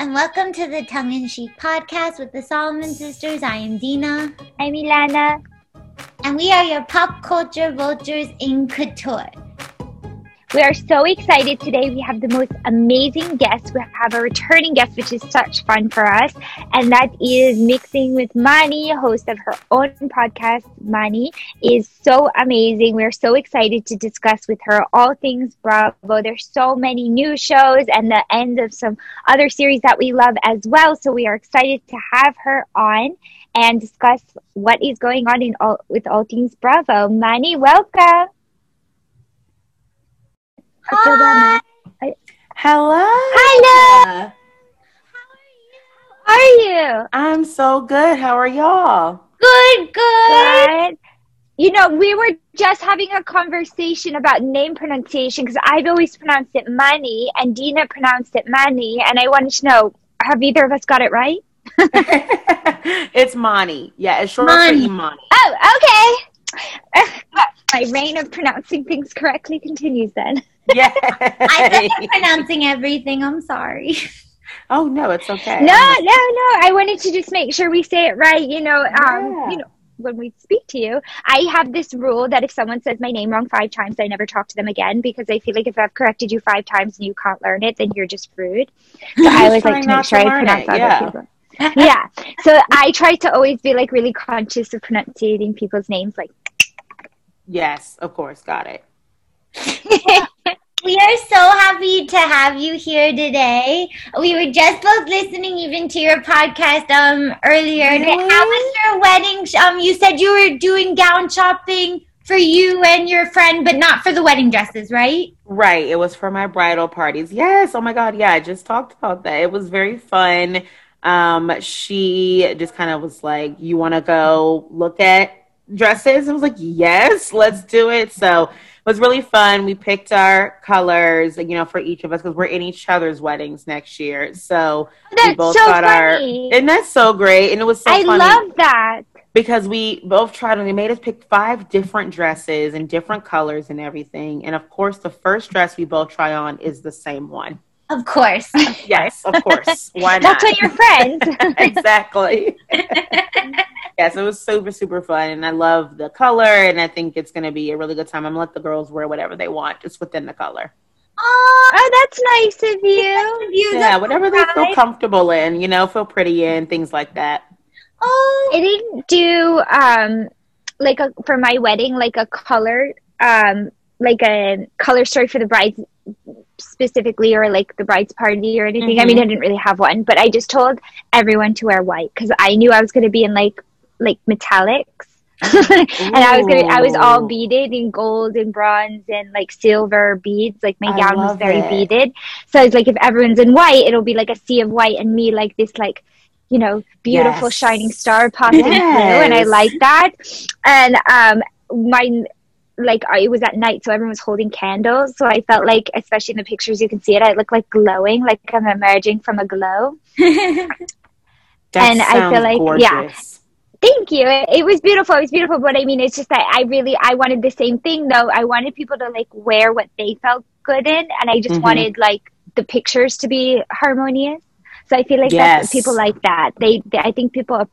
and welcome to the Tongue in Cheek podcast with the Solomon sisters. I am Dina. I'm Ilana. And we are your pop culture vultures in couture. We are so excited today. We have the most amazing guest. We have a returning guest, which is such fun for us. And that is Mixing with Mani, host of her own podcast. Mani is so amazing. We're so excited to discuss with her all things Bravo. There's so many new shows and the end of some other series that we love as well. So we are excited to have her on and discuss what is going on in all with all things Bravo. Mani, welcome. Hi. Hello. Hello. How are you? I'm so good. How are y'all? Good, good. Good. You know, we were just having a conversation about name pronunciation because I've always pronounced it money and Dina pronounced it money. And I wanted to know have either of us got it right? it's Mani. Yeah, it's short for Imani. Oh, okay. My reign of pronouncing things correctly continues then. Yeah. I am pronouncing everything. I'm sorry. oh no, it's okay. No, no, no. I wanted to just make sure we say it right. You know, um, Yeah. you know, when we speak to you, I have this rule that if someone says my name wrong five times, I never talk to them again because I feel like if I've corrected you five times and you can't learn it, then you're just rude. So I always like to make sure to I pronounce it, other yeah. people. Yeah. So I try to always be like really conscious of pronouncing people's names. Like, Yes, of course. Got it. We are so happy to have you here today. We were just both listening even to your podcast um earlier. Really? How was your wedding? Um, you said you were doing gown shopping for you and your friend, but not for the wedding dresses, right? Right. It was for my bridal parties. Yes. Oh my God. Yeah. I just talked about that. It was very fun. Um, she just kind of was like, You want to go look at dresses? I was like, Yes, let's do it. So it was really fun. We picked our colors, you know, for each of us because we're in each other's weddings next year. So we both so got our, and that's so great. And it was so I funny love that. because we both tried and they made us pick five different dresses and different colors and everything. And of course, the first dress we both try on is the same one. Of course. Yes, of course. Why not? That's what you're friends. exactly. yes, it was super, super fun. And I love the color. And I think it's going to be a really good time. I'm going to let the girls wear whatever they want, just within the color. Oh, oh, that's nice of you. you. Yeah, whatever they feel comfortable in, you know, feel pretty in, things like that. Oh, I didn't do um like a for my wedding like a color um like a color story for the brides specifically or like the bride's party or anything. I mean, I didn't really have one, but I just told everyone to wear white because I knew I was going to be in like like metallics. and I was gonna, I was all beaded in gold and bronze and like silver beads. Like my gown was very it. beaded. So I was like, if everyone's in white, it'll be like a sea of white and me like this, like, you know, beautiful Yes. shining star popping through. And I like that. And, um, my, like, I, it was at night, so everyone was holding candles. So I felt like, especially in the pictures, you can see it. I look like glowing, like I'm emerging from a glow. That And I feel like- yeah. Thank you. It, it was beautiful. It was beautiful. But I mean, it's just that I really, I wanted the same thing though. I wanted people to like wear what they felt good in. And I just Mhm. wanted like the pictures to be harmonious. So I feel like Yes. that's people like that. They, they I think people are,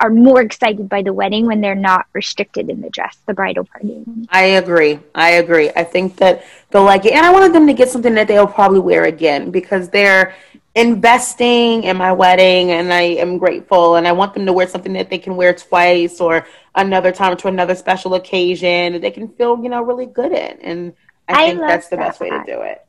are more excited by the wedding when they're not restricted in the dress, the bridal party. I agree. I agree. I think that they'll like it. And I wanted them to get something that they'll probably wear again because they're investing in my wedding and I am grateful. And I want them to wear something that they can wear twice or another time to another special occasion that they can feel, you know, really good in. And I, I think that's the best way to do it.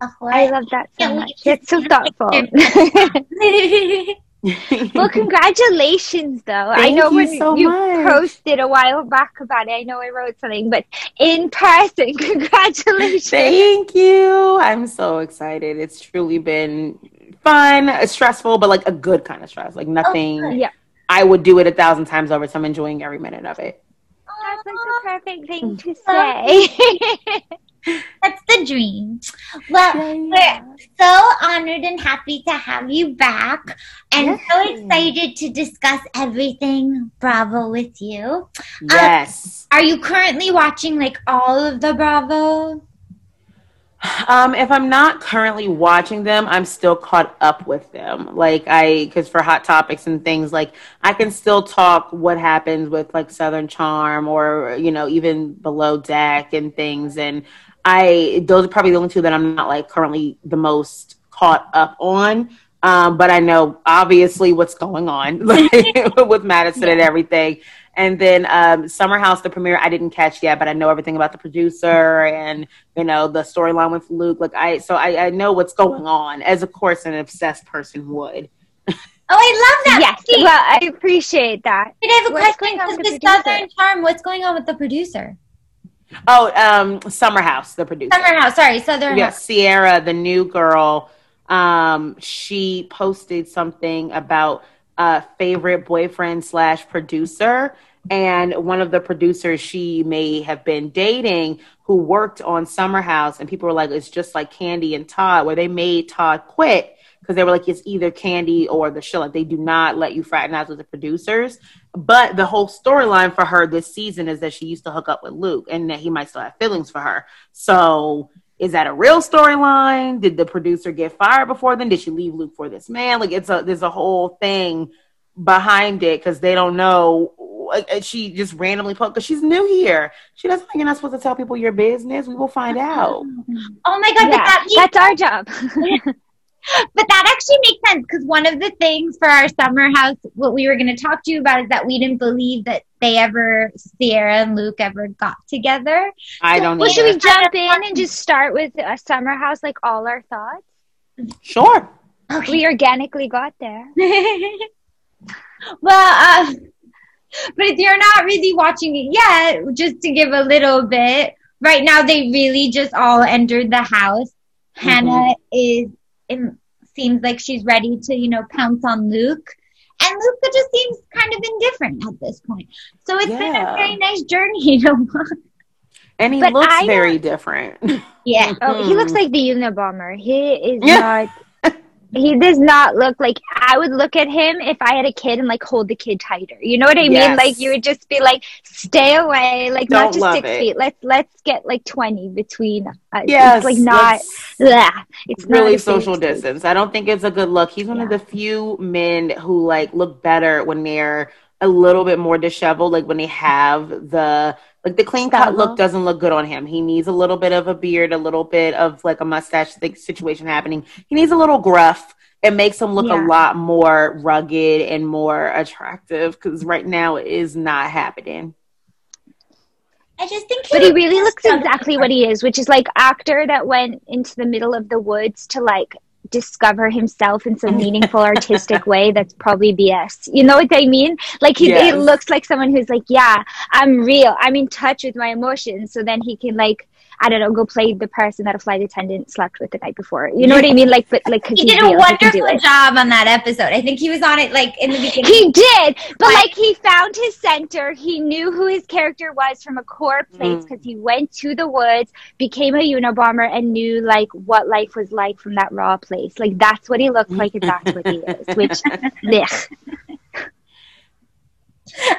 I love that so much. It's so thoughtful. well, congratulations, though. I know you when so you much. posted a while back about it, I know I wrote something, but in person, congratulations. Thank you. I'm so excited. It's truly been fun, uh, stressful, but like a good kind of stress. Like oh, nothing. Yeah, I would do it a thousand times over, so I'm enjoying every minute of it. Oh, that's like the perfect thing to say. That's the dream. Well, we're so honored and happy to have you back and so excited to discuss everything Bravo with you. Yes. Are you currently watching like all of the Bravo? Um, if I'm not currently watching them, I'm still caught up with them. Like I, because for hot topics and things, like I can still talk what happens with like Southern Charm or you know even Below Deck and things. And I, those are probably the only two that I'm not like currently the most caught up on. Um, but I know obviously what's going on like, with Madison yeah. and everything. And then um, Summer House, the premiere, I didn't catch yet, but I know everything about the producer and you know the storyline with Luke. Like I, so I, I know what's going on, as of course an obsessed person would. Oh, I love that. Yes, well, I appreciate that. I have a what's question with the, the Southern Charm. What's going on with the producer? Oh, um, Summer House, the producer. Summer House, sorry, Southern. Yes, House. Ciara, the new girl. Um, she posted something about uh, favorite boyfriend slash producer. And one of the producers she may have been dating who worked on Summer House, and people were like, it's just like Kandi and Todd, where they made Todd quit because they were like, it's either Kandi or the show. Like, they do not let you fraternize with the producers. But the whole storyline for her this season is that she used to hook up with Luke and that he might still have feelings for her. So is that a real storyline? Did the producer get fired before then? Did she leave Luke for this man? Like it's a there's a whole thing behind it because they don't know. She just randomly put because she's new here. She doesn't think you're not supposed to tell people your business. We will find out. Oh my god, yeah, that's our job. but that actually makes sense because one of the things for our summer house, what we were going to talk to you about is that we didn't believe that they ever, Ciara and Luke ever got together. I don't. Well, should we jump in and just start with a summer house, like all our thoughts? Sure. Okay. We organically got there. well, uh, but if you're not really watching it yet, just to give a little bit, right now they really just all entered the house. Mm-hmm. Hannah is it seems like she's ready to, you know, pounce on Luke. And Luke just seems kind of indifferent at this point. So it's yeah. been a very nice journey to watch. And he but looks I very different. Yeah. oh, he looks hmm. like the Unabomber. He is not he does not look like I would look at him if I had a kid and like hold the kid tighter. You know what I yes. mean? Like you would just be like, stay away, like Don't not just six it. feet. Let's let's get like twenty between us. Yes, it's like not. Yeah, it's really social distance. I don't think it's a good look. He's one yeah. of the few men who like look better when they're a little bit more disheveled, like when they have the like the clean cut look uh-huh. doesn't look good on him. He needs a little bit of a beard, a little bit of like a mustache situation happening. He needs a little gruff. It makes him look yeah. a lot more rugged and more attractive because right now it is not happening. I just think, he but he really looks exactly what he is, which is like actor that went into the middle of the woods to like discover himself in some meaningful artistic way that's probably bs you know what i mean? Like he, yes. he looks like someone who's like yeah i'm real. I'm in touch with my emotions. So then he can like I don't know, go play the person that a flight attendant slept with the night before. You know what I mean? Like, but like, he did a wonderful job on that episode. I think he was on it like in the beginning. He did, but like he found his center. He knew who his character was from a core place because mm. he went to the woods, became a Unabomber, and knew like what life was like from that raw place. Like that's what he looked like, and that's what he is. Which,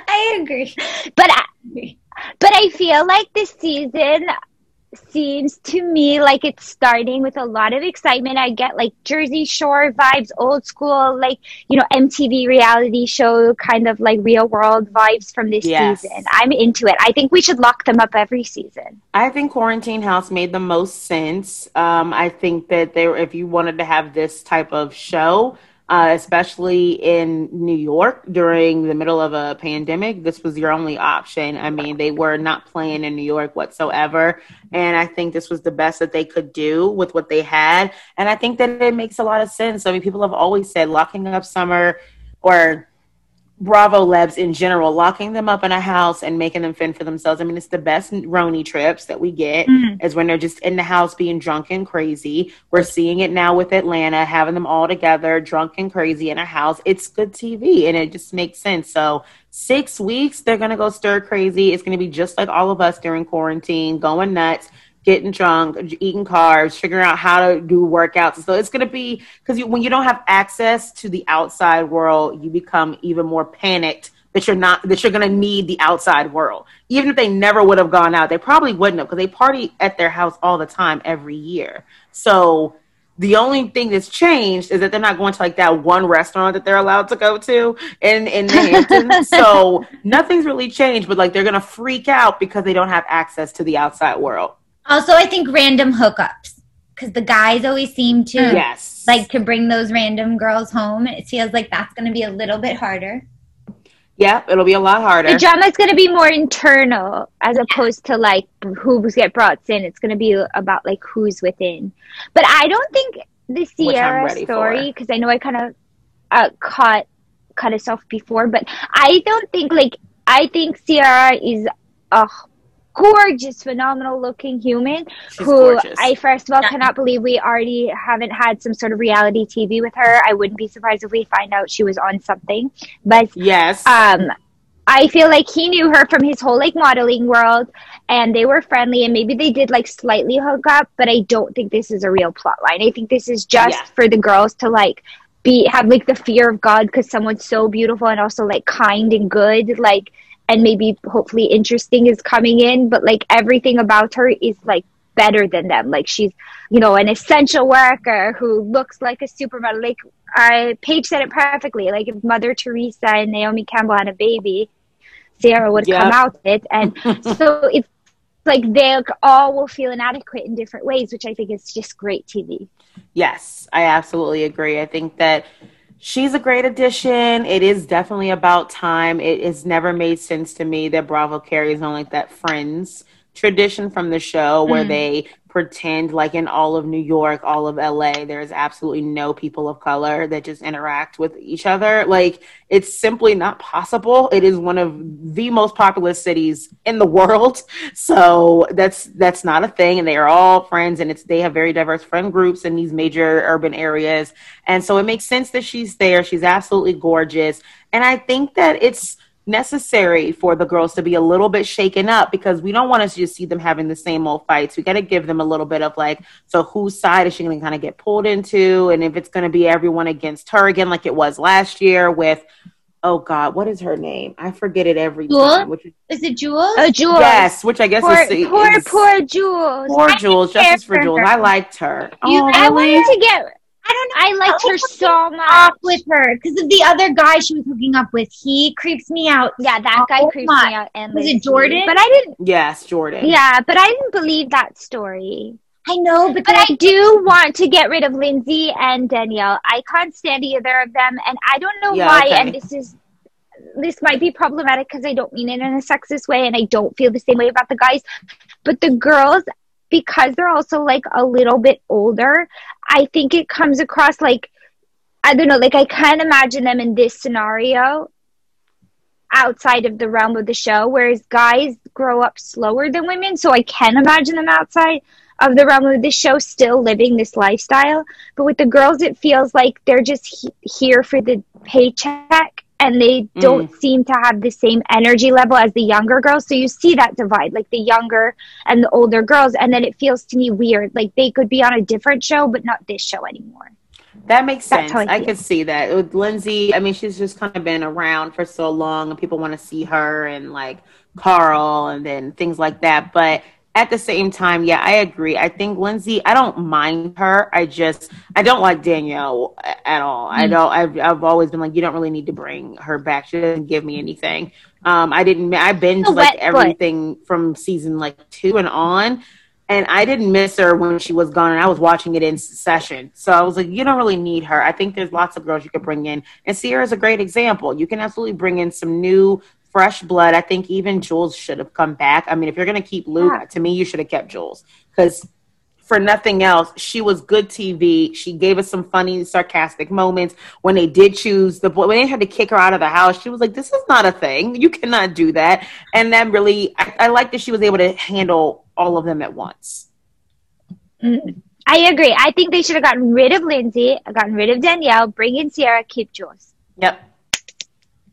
I agree, but I, but I feel like this season seems to me like it's starting with a lot of excitement. I get like Jersey Shore vibes, old school, like, you know, MTV reality show kind of like real world vibes from this yes. season. I'm into it. I think we should lock them up every season. I think Quarantine House made the most sense. Um, I think that there, if you wanted to have this type of show, uh, especially in New York during the middle of a pandemic. This was your only option. I mean, they were not playing in New York whatsoever. And I think this was the best that they could do with what they had. And I think that it makes a lot of sense. I mean, people have always said locking up summer or Bravo Lebs in general, locking them up in a house and making them fend for themselves. I mean, it's the best RHONY trips that we get mm. is when they're just in the house being drunk and crazy. We're seeing it now with Atlanta, having them all together, drunk and crazy in a house. It's good TV and it just makes sense. So six weeks, they're going to go stir crazy. It's going to be just like all of us during quarantine, going nuts getting drunk, eating carbs, figuring out how to do workouts. So it's going to be because you, when you don't have access to the outside world, you become even more panicked that you're not that you're gonna need the outside world. Even if they never would have gone out, they probably wouldn't have because they party at their house all the time every year. So the only thing that's changed is that they're not going to like that one restaurant that they're allowed to go to in in the Hamptons. so nothing's really changed, but like they're gonna freak out because they don't have access to the outside world. Also, I think random hookups because the guys always seem to Yes. like to bring those random girls home. It feels like that's going to be a little bit harder. yeah, it'll be a lot harder. The drama is going to be more internal as opposed to like who's get brought in. It's going to be about like who's within. But I don't think the I'm Ciara story because I know I kind of uh, caught cut us off before, but I don't think like I think Ciara is a gorgeous, phenomenal looking human She's who gorgeous. I first of all Yeah. cannot believe we already haven't had some sort of reality TV with her. I wouldn't be surprised if we find out she was on something. But yes. um I feel like he knew her from his whole like modeling world and they were friendly and maybe they did like slightly hook up, but I don't think this is a real plot line. I think this is just Yeah. for the girls to like be have like the fear of God because someone's so beautiful and also like kind and good, like and maybe hopefully interesting is coming in, but like everything about her is like better than them. Like she's, you know, an essential worker who looks like a supermodel. Like I Paige said it perfectly. Like if Mother Teresa and Naomi Campbell had a baby, Sarah would Yeah. come out of it. And so it's like they all will feel inadequate in different ways, which I think is just great TV. Yes, I absolutely agree. I think that she's a great addition. It is definitely about time. It has never made sense to me that Bravo carries on like that Friends tradition from the show where Mm. they pretend like in all of New York, all of LA, there's absolutely no people of color that just interact with each other. Like it's simply not possible. It is one of the most populous cities in the world. So that's that's not a thing. And they are all friends and it's they have very diverse friend groups in these major urban areas. And so it makes sense that she's there. She's absolutely gorgeous. And I think that it's necessary for the girls to be a little bit shaken up because we don't want us to just see them having the same old fights. We got to give them a little bit of like, so whose side is she going to kind of get pulled into? And if it's going to be everyone against her again, like it was last year with, oh God, what is her name? I forget it every Jewel? time. Which is, Is it Jules? Oh, Jules. yes, which I guess Poor, is, poor, is- poor Jules. poor Jules, justice for for Jules. her. I liked her. You- oh, I really? wanted to get. I don't know. I liked her so much. off with her because of the other guy she was hooking up with. He creeps me out. Yeah, that guy creeps my. me out. And Was it Lindsay. Jordan? But I didn't. Yes, Jordan. Yeah, but I didn't believe that story. I know, but, But I do want to get rid of Lindsay and Danielle. I can't stand either of them, and I don't know Yeah, why. okay. And this is this might be problematic because I don't mean it in a sexist way, and I don't feel the same way about the guys. But the girls, because they're also like a little bit older, I think it comes across like I don't know. Like I can't imagine them in this scenario outside of the realm of the show, whereas guys grow up slower than women. So I can imagine them outside of the realm of the show still living this lifestyle. But with the girls, it feels like they're just he- here for the paycheck and they don't mm. seem to have the same energy level as the younger girls. So you see that divide, like the younger and the older girls. And then it feels to me weird. Like they could be on a different show, but not this show anymore. That makes That's sense. I I, could see that with Lindsay. I mean, she's just kind of been around for so long, and people want to see her and like Carl and then things like that. But at the same time, yeah, I agree. I think Lindsay. I don't mind her. I just I don't like Danielle at all. I Mm. don't. I've I've always been like, you don't really need to bring her back. She doesn't give me anything. Um, I didn't. I binged like foot. everything from season like two and on. And I didn't miss her when she was gone, and I was watching it in session. So I was like, you don't really need her. I think there's lots of girls you could bring in. And Ciara's a great example. You can absolutely bring in some new, fresh blood. I think even Jules should have come back. I mean, if you're going to keep Luke, Yeah. to me, you should have kept Jules. Because for nothing else, she was good TV. She gave us some funny, sarcastic moments. When they did choose the boy, when they had to kick her out of the house, she was like, "This is not a thing. You cannot do that." And that really, I, I like that she was able to handle all of them at once. Mm. I agree. I think they should have gotten rid of Lindsay, gotten rid of Danielle, bring in Ciara, keep Jules. Yep.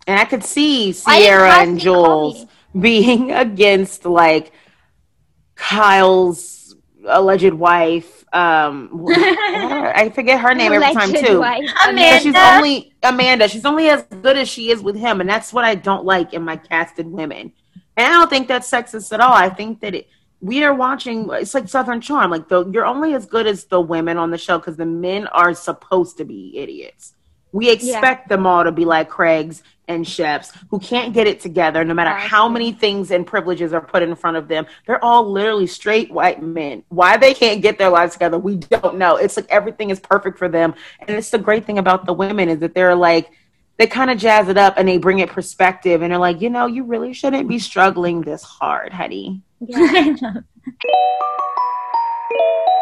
And I could see Ciara and Jules being against like Kyle's alleged wife. Um, I forget her name every time too. Wife. Amanda. She's only Amanda. She's only as good as she is with him, and that's what I don't like in my casted women. And I don't think that's sexist at all. I think that it, we are watching. It's like Southern Charm. Like the you're only as good as the women on the show because the men are supposed to be idiots. We expect them all to be like Craig's and Sheps who can't get it together no matter how many things and privileges are put in front of them. They're all literally straight white men. Why they can't get their lives together, we don't know. It's like everything is perfect for them. And it's the great thing about the women is that they're like, they kind of jazz it up and they bring it perspective and they're like, you know, you really shouldn't be struggling this hard, honey. Yeah.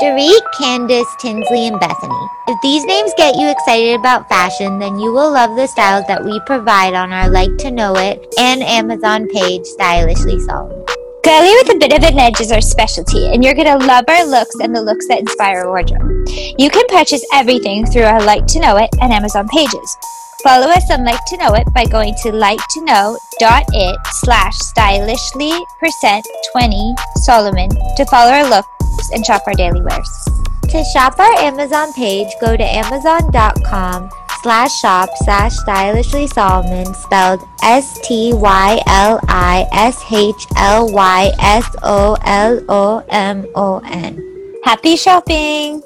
Dorit, Candace, Tinsley, and Bethany. If these names get you excited about fashion, then you will love the styles that we provide on our Like to Know It and Amazon page, Stylishly Solomon. Girly with a bit of an edge is our specialty, and you're gonna love our looks and the looks that inspire our wardrobe. You can purchase everything through our Like to Know It and Amazon pages. Follow us on Like to Know It by going to liketoknow.it slash stylishly percent 20 Solomon to follow our looks and shop our daily wears. To shop our Amazon page, go to amazon.com slash shop slash stylishly Solomon spelled S T Y L I S H L Y S O L O M O N. Happy shopping!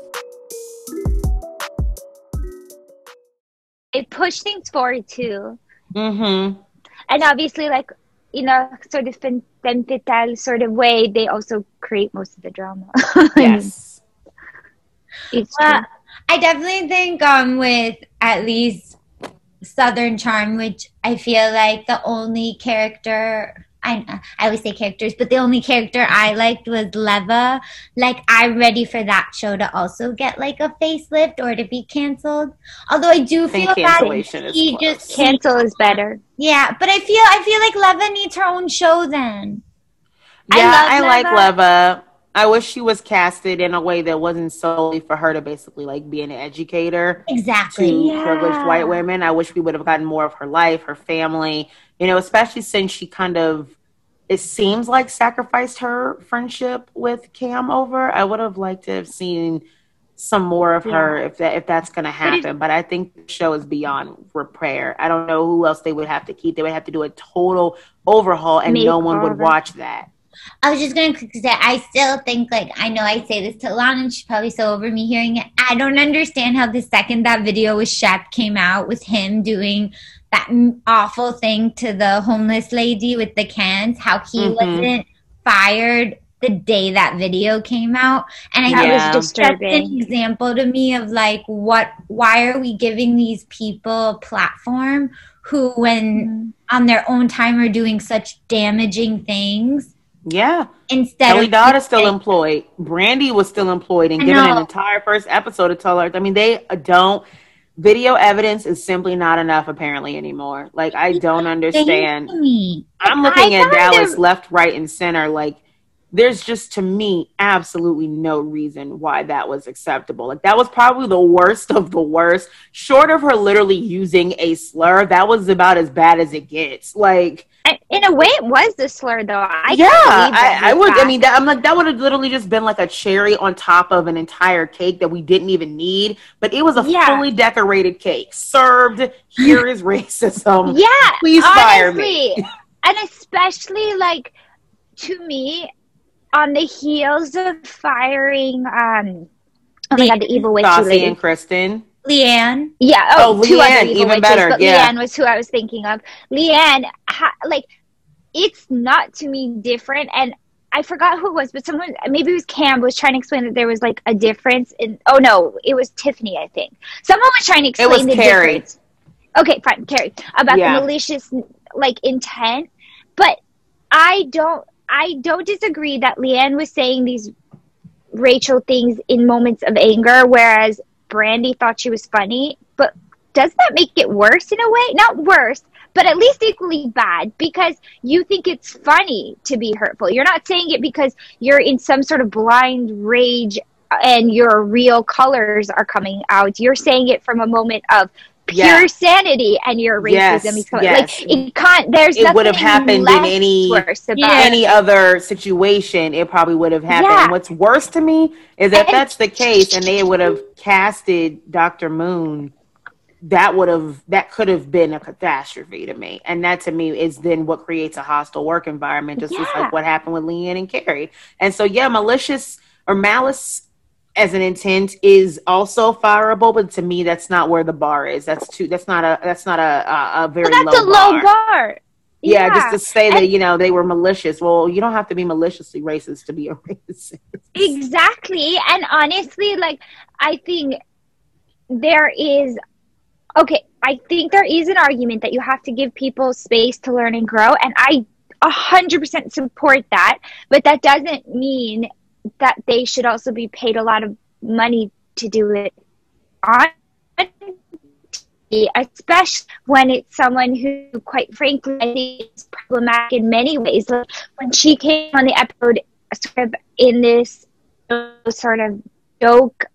It pushed things forward too. Mm-hmm. And obviously, like, in a sort of fentital sort of way, they also create most of the drama. Yes. it's Well, true. I definitely think um with at least Southern Charm, which I feel like the only character I I always say characters, but the only character I liked was Leva. Like I'm ready for that show to also get like a facelift or to be canceled. Although I do I think feel bad cancellation is he close. just Cancel is better. yeah, but I feel I feel like Leva needs her own show then. I Yeah, love I, like Leva. Leva. I wish she was casted in a way that wasn't solely for her to basically like be an educator Exactly. to Yeah. privileged white women. I wish we would have gotten more of her life, her family, you know, especially since she kind of it seems like sacrificed her friendship with Cam over. I would have liked to have seen some more of her if that if that's gonna happen. But I think the show is beyond repair. I don't know who else they would have to keep. They would have to do a total overhaul and no one would watch that. I was just gonna say I still think like I know I say this to Lana and she's probably so over me hearing it. I don't understand how the second that video with Shep came out with him doing that awful thing to the homeless lady with the cans, how he Mhm. wasn't fired the day that video came out. And I That think Yeah. was that's an example to me of like what why are we giving these people a platform who when on their own time are doing such damaging things Yeah. instead Kelly Dodd is still employed. Brandi was still employed and I given an entire first episode to tell her. I mean, they don't. Video evidence is simply not enough apparently anymore. Like I don't understand. I'm looking at Dallas left, right, and center. Like there's just to me absolutely no reason why that was acceptable. Like that was probably the worst of the worst. Short of her literally using a slur, that was about as bad as it gets. Like I- In a way, it was the slur, though. I yeah, can't believe that I, I would. I mean, that, I'm like that would have literally just been like a cherry on top of an entire cake that we didn't even need. But it was a Yeah. fully decorated cake served. Here is racism. yeah, Please fire me. and especially like to me, on the heels of firing, um, oh my god, the evil witch Stassi and Kristen. LeeAnne. Yeah. Oh, Oh, two LeeAnne, other even witches, better, But yeah. LeeAnne was who I was thinking of. LeeAnne, ha, like, it's not to me different. And I forgot who it was, but someone, maybe it was Cam, was trying to explain that there was like a difference in. Oh no, it was Tiffany, I think. Someone was trying to explain was the Kary. difference. Okay, fine, Kary, about Yeah. the malicious like intent, but I don't. I don't disagree that LeeAnne was saying these Rachel things in moments of anger, whereas Brandi thought she was funny. But does that make it worse in a way? Not worse, but at least equally bad because you think it's funny to be hurtful. You're not saying it because you're in some sort of blind rage and your real colors are coming out. You're saying it from a moment of pure Yeah. sanity and your racism Yes, is yes. like it can't there's It would have happened in any- Yeah. any other situation, it probably would have happened. Yeah. What's worse to me is if And- that's the case and they would have casted Dr. Moon, that would have that could have been a catastrophe to me. And that to me is then what creates a hostile work environment, just, just like what happened with LeeAnne and Kary. And so yeah, malicious or malice as an intent is also fireable, but to me that's not where the bar is. That's too that's not a that's not a a, a very Well, that's low a bar. low bar. Yeah, just to say that And- you know they were malicious. Well, you don't have to be maliciously racist to be a racist. Exactly. And honestly, like, I think there is, okay, I think there is an argument that you have to give people space to learn and grow. And I 100% support that. But that doesn't mean that they should also be paid a lot of money to do it on especially when it's someone who, quite frankly, I think is problematic in many ways. Like when she came on the episode, sort of in this sort of joke,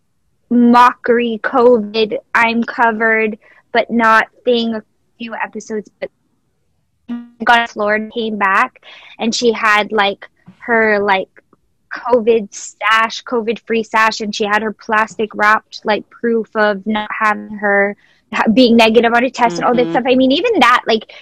mockery, COVID, I'm covered, but not thing. A few episodes, but got Florida came back, and she had like her like COVID stash, COVID free stash, and she had her plastic wrapped like proof of not having her being negative on a test and all that Mhm. stuff. I mean, even that, like,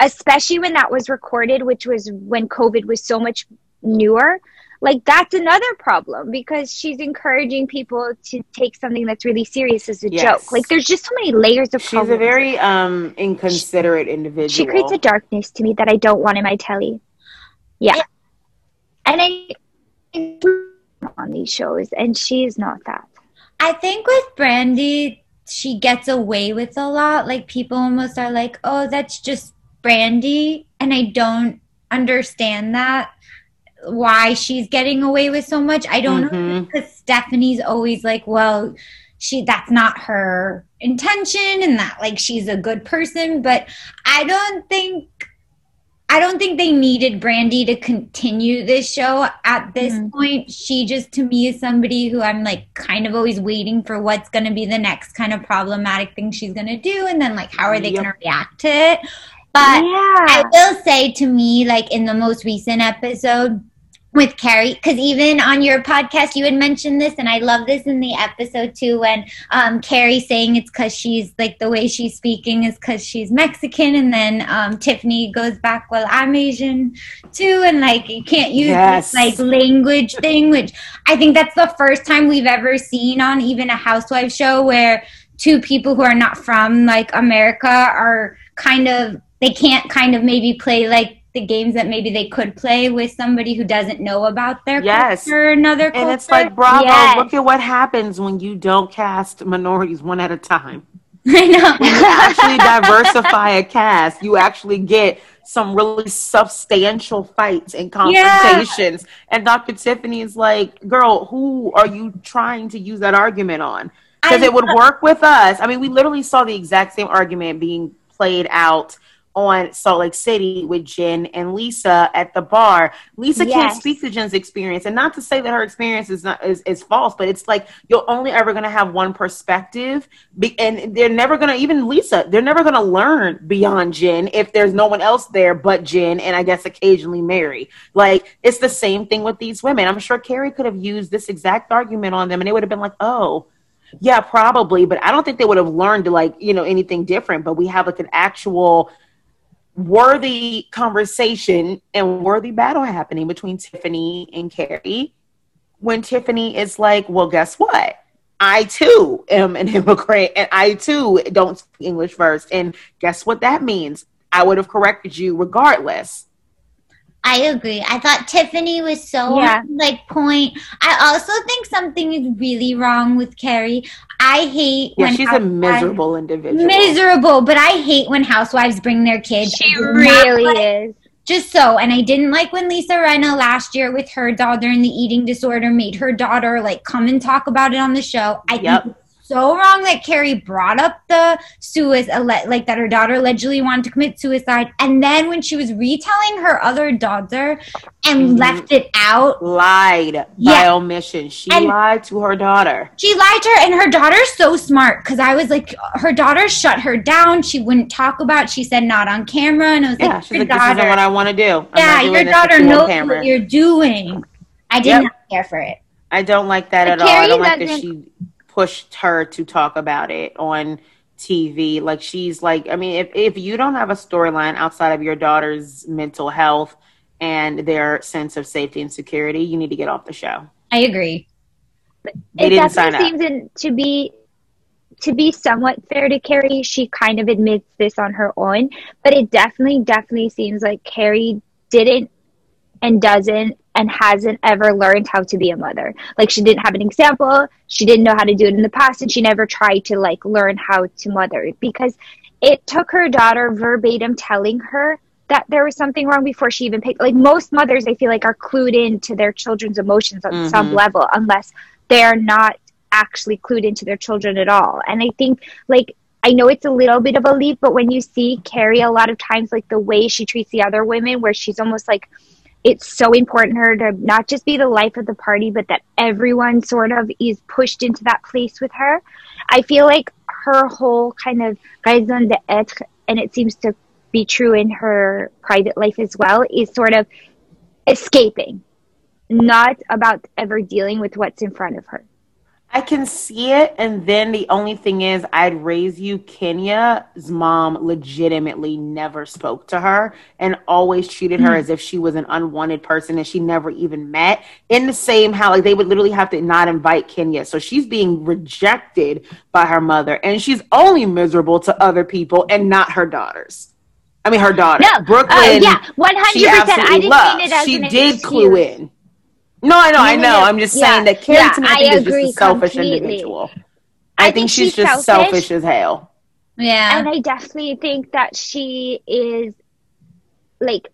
especially when that was recorded, which was when COVID was so much newer, like, that's another problem because she's encouraging people to take something that's really serious as a Yes. joke. Like, there's just so many layers of She's problems. a very um inconsiderate individual. She creates a darkness to me that I don't want in my telly. Yeah. And I on these shows, and she is not that. I think with Brandi, she gets away with a lot. Like people almost are like, "Oh, that's just Brandi," and I don't understand that why she's getting away with so much. I don't know Mhm. because Stephanie's always like, "Well, she that's not her intention, and that like she's a good person," but I don't think. I don't think they needed Brandi to continue this show at this Mhm. point. She just, to me, is somebody who I'm like kind of always waiting for what's going to be the next kind of problematic thing she's going to do. And then, like, how are they Yep. going to react to it? But yeah. I will say to me, like, in the most recent episode, with Kary, because even on your podcast you had mentioned this, and I love this in the episode too. When um, Kary saying it's because she's like the way she's speaking is because she's Mexican, and then um, Tiffany goes back, "Well, I'm Asian too," and like you can't use Yes. this like language thing, which I think that's the first time we've ever seen on even a housewife show where two people who are not from like America are kind of they can't kind of maybe play like the games that maybe they could play with somebody who doesn't know about their Yes. culture another culture. and it's like, bravo! Yes. Look at what happens when you don't cast minorities one at a time. I know. When you actually diversify a cast, you actually get some really substantial fights and confrontations. And Dr. Tiffany is like, girl, who are you trying to use that argument on? Because it would work with us. I mean, we literally saw the exact same argument being played out on Salt Lake City with Jen and Lisa at the bar. Lisa can't speak to Jen's experience, and not to say that her experience is not is, is false, but it's like you're only ever going to have one perspective, be, and they're never going to even Lisa. They're never going to learn beyond Jen if there's no one else there but Jen, and I guess occasionally Mary. Like it's the same thing with these women. I'm sure Kary could have used this exact argument on them, and they would have been like, oh. Yeah, probably, but I don't think they would have learned like, you know, anything different. But we have like an actual worthy conversation and worthy battle happening between Tiffany and Kary when Tiffany is like, well, guess what? I too am an immigrant and I too don't speak English first. And guess what that means? I would have corrected you regardless. I agree. I thought Tiffany was so Yeah. like point. I also think something is really wrong with Kary. I hate Yeah, when she's a miserable individual. miserable, but I hate when housewives bring their kids. She I do not really like- is. just so and i didn't like when lisa Rinna last year with her daughter and the eating disorder made her daughter like come and talk about it on the show i Yep. think it's so wrong that Kary brought up the suicide, like that her daughter allegedly wanted to commit suicide, and then when she was retelling her other daughter and mm-hmm. left it out, lied yeah. by omission. She and lied to her daughter. She lied to her, and her daughter's so smart because I was like, her daughter shut her down. She wouldn't talk about. She said not on camera, and I was yeah, like, she's like, daughter, this isn't what I want to do. Yeah, your daughter knows what you're doing. I did yep. not care for it. I don't like that but at Kary all. I don't like that she pushed her to talk about it on TV. Like she's like, I mean, if if you don't have a storyline outside of your daughter's mental health and their sense of safety and security, you need to get off the show. I agree. But they it definitely seems in, to be to be somewhat fair to Kary, she kind of admits this on her own, but it definitely, definitely seems like Kary didn't and doesn't and hasn't ever learned how to be a mother. Like she didn't have an example, she didn't know how to do it in the past, and she never tried to like learn how to mother because it took her daughter verbatim telling her that there was something wrong before she even picked like most mothers I feel like are clued into their children's emotions on mm-hmm. some level unless they're not actually clued into their children at all. And I think like I know it's a little bit of a leap, but when you see Kary a lot of times like the way she treats the other women where she's almost like it's so important her to not just be the life of the party, but that everyone sort of is pushed into that place with her. I feel like her whole kind of raison d'etre, and it seems to be true in her private life as well, is sort of escaping, not about ever dealing with what's in front of her. I can see it. And then the only thing is, I'd raise you. Kenya's mom legitimately never spoke to her and always treated her mm-hmm. as if she was an unwanted person and she never even met. In the same how, like, they would literally have to not invite Kenya. So she's being rejected by her mother and she's only miserable to other people and not her daughters. I mean, her daughter. No, Brooklyn. Uh, yeah, 100%. I didn't loves. mean it as She did clue in no, I know, I know. I'm just yeah. saying that Kary yeah, to me, I think, is just a selfish completely. individual. I, I think, think, she's, she's just selfish. selfish as hell. Yeah. And I definitely think that she is like,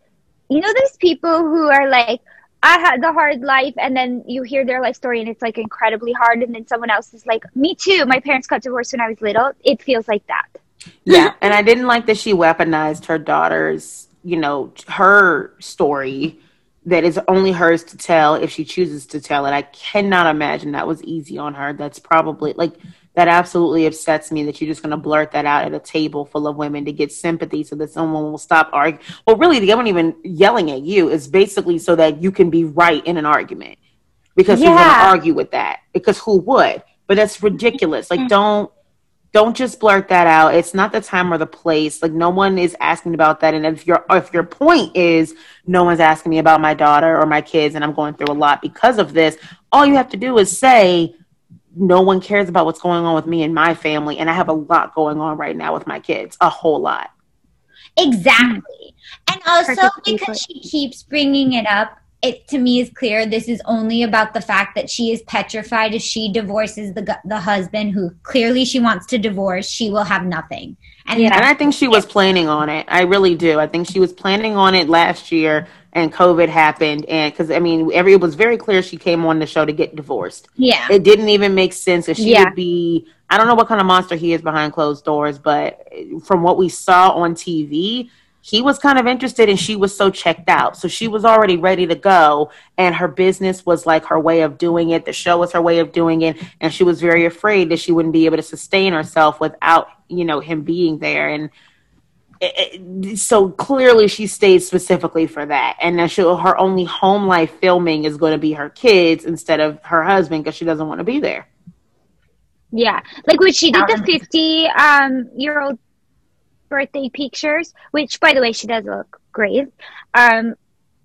you know, those people who are like, I had the hard life, and then you hear their life story and it's like incredibly hard, and then someone else is like, Me too. My parents got divorced when I was little. It feels like that. Yeah. and I didn't like that she weaponized her daughter's, you know, her story that is only hers to tell if she chooses to tell it. I cannot imagine that was easy on her. That's probably like that absolutely upsets me that you're just going to blurt that out at a table full of women to get sympathy so that someone will stop arguing. Well, really, they weren't even yelling at you. It's basically so that you can be right in an argument because yeah. who's going to argue with that? Because who would? But that's ridiculous. Like, mm. don't don't just blurt that out. It's not the time or the place. Like no one is asking about that. And if your if your point is no one's asking me about my daughter or my kids and I'm going through a lot because of this, all you have to do is say no one cares about what's going on with me and my family and I have a lot going on right now with my kids. A whole lot. Exactly. And also because she keeps bringing it up it to me is clear. This is only about the fact that she is petrified. If she divorces the the husband who clearly she wants to divorce she will have nothing. And, yeah. and i think she was planning on it. I really do. I think she was planning on it last year and covid happened and because i mean every it was very clear she came on the show to get divorced. Yeah. It didn't even make sense if she yeah. would be i don't know what kind of monster he is behind closed doors but from what we saw on tv he was kind of interested and she was so checked out. So she was already ready to go. And her business was like her way of doing it. The show was her way of doing it. And she was very afraid that she wouldn't be able to sustain herself without, you know, him being there. And it, it, so clearly she stayed specifically for that. And now she her only home life filming is going to be her kids instead of her husband because she doesn't want to be there. Yeah. Like when she did the 50 um, year old birthday pictures, which by the way, she does look great. Um,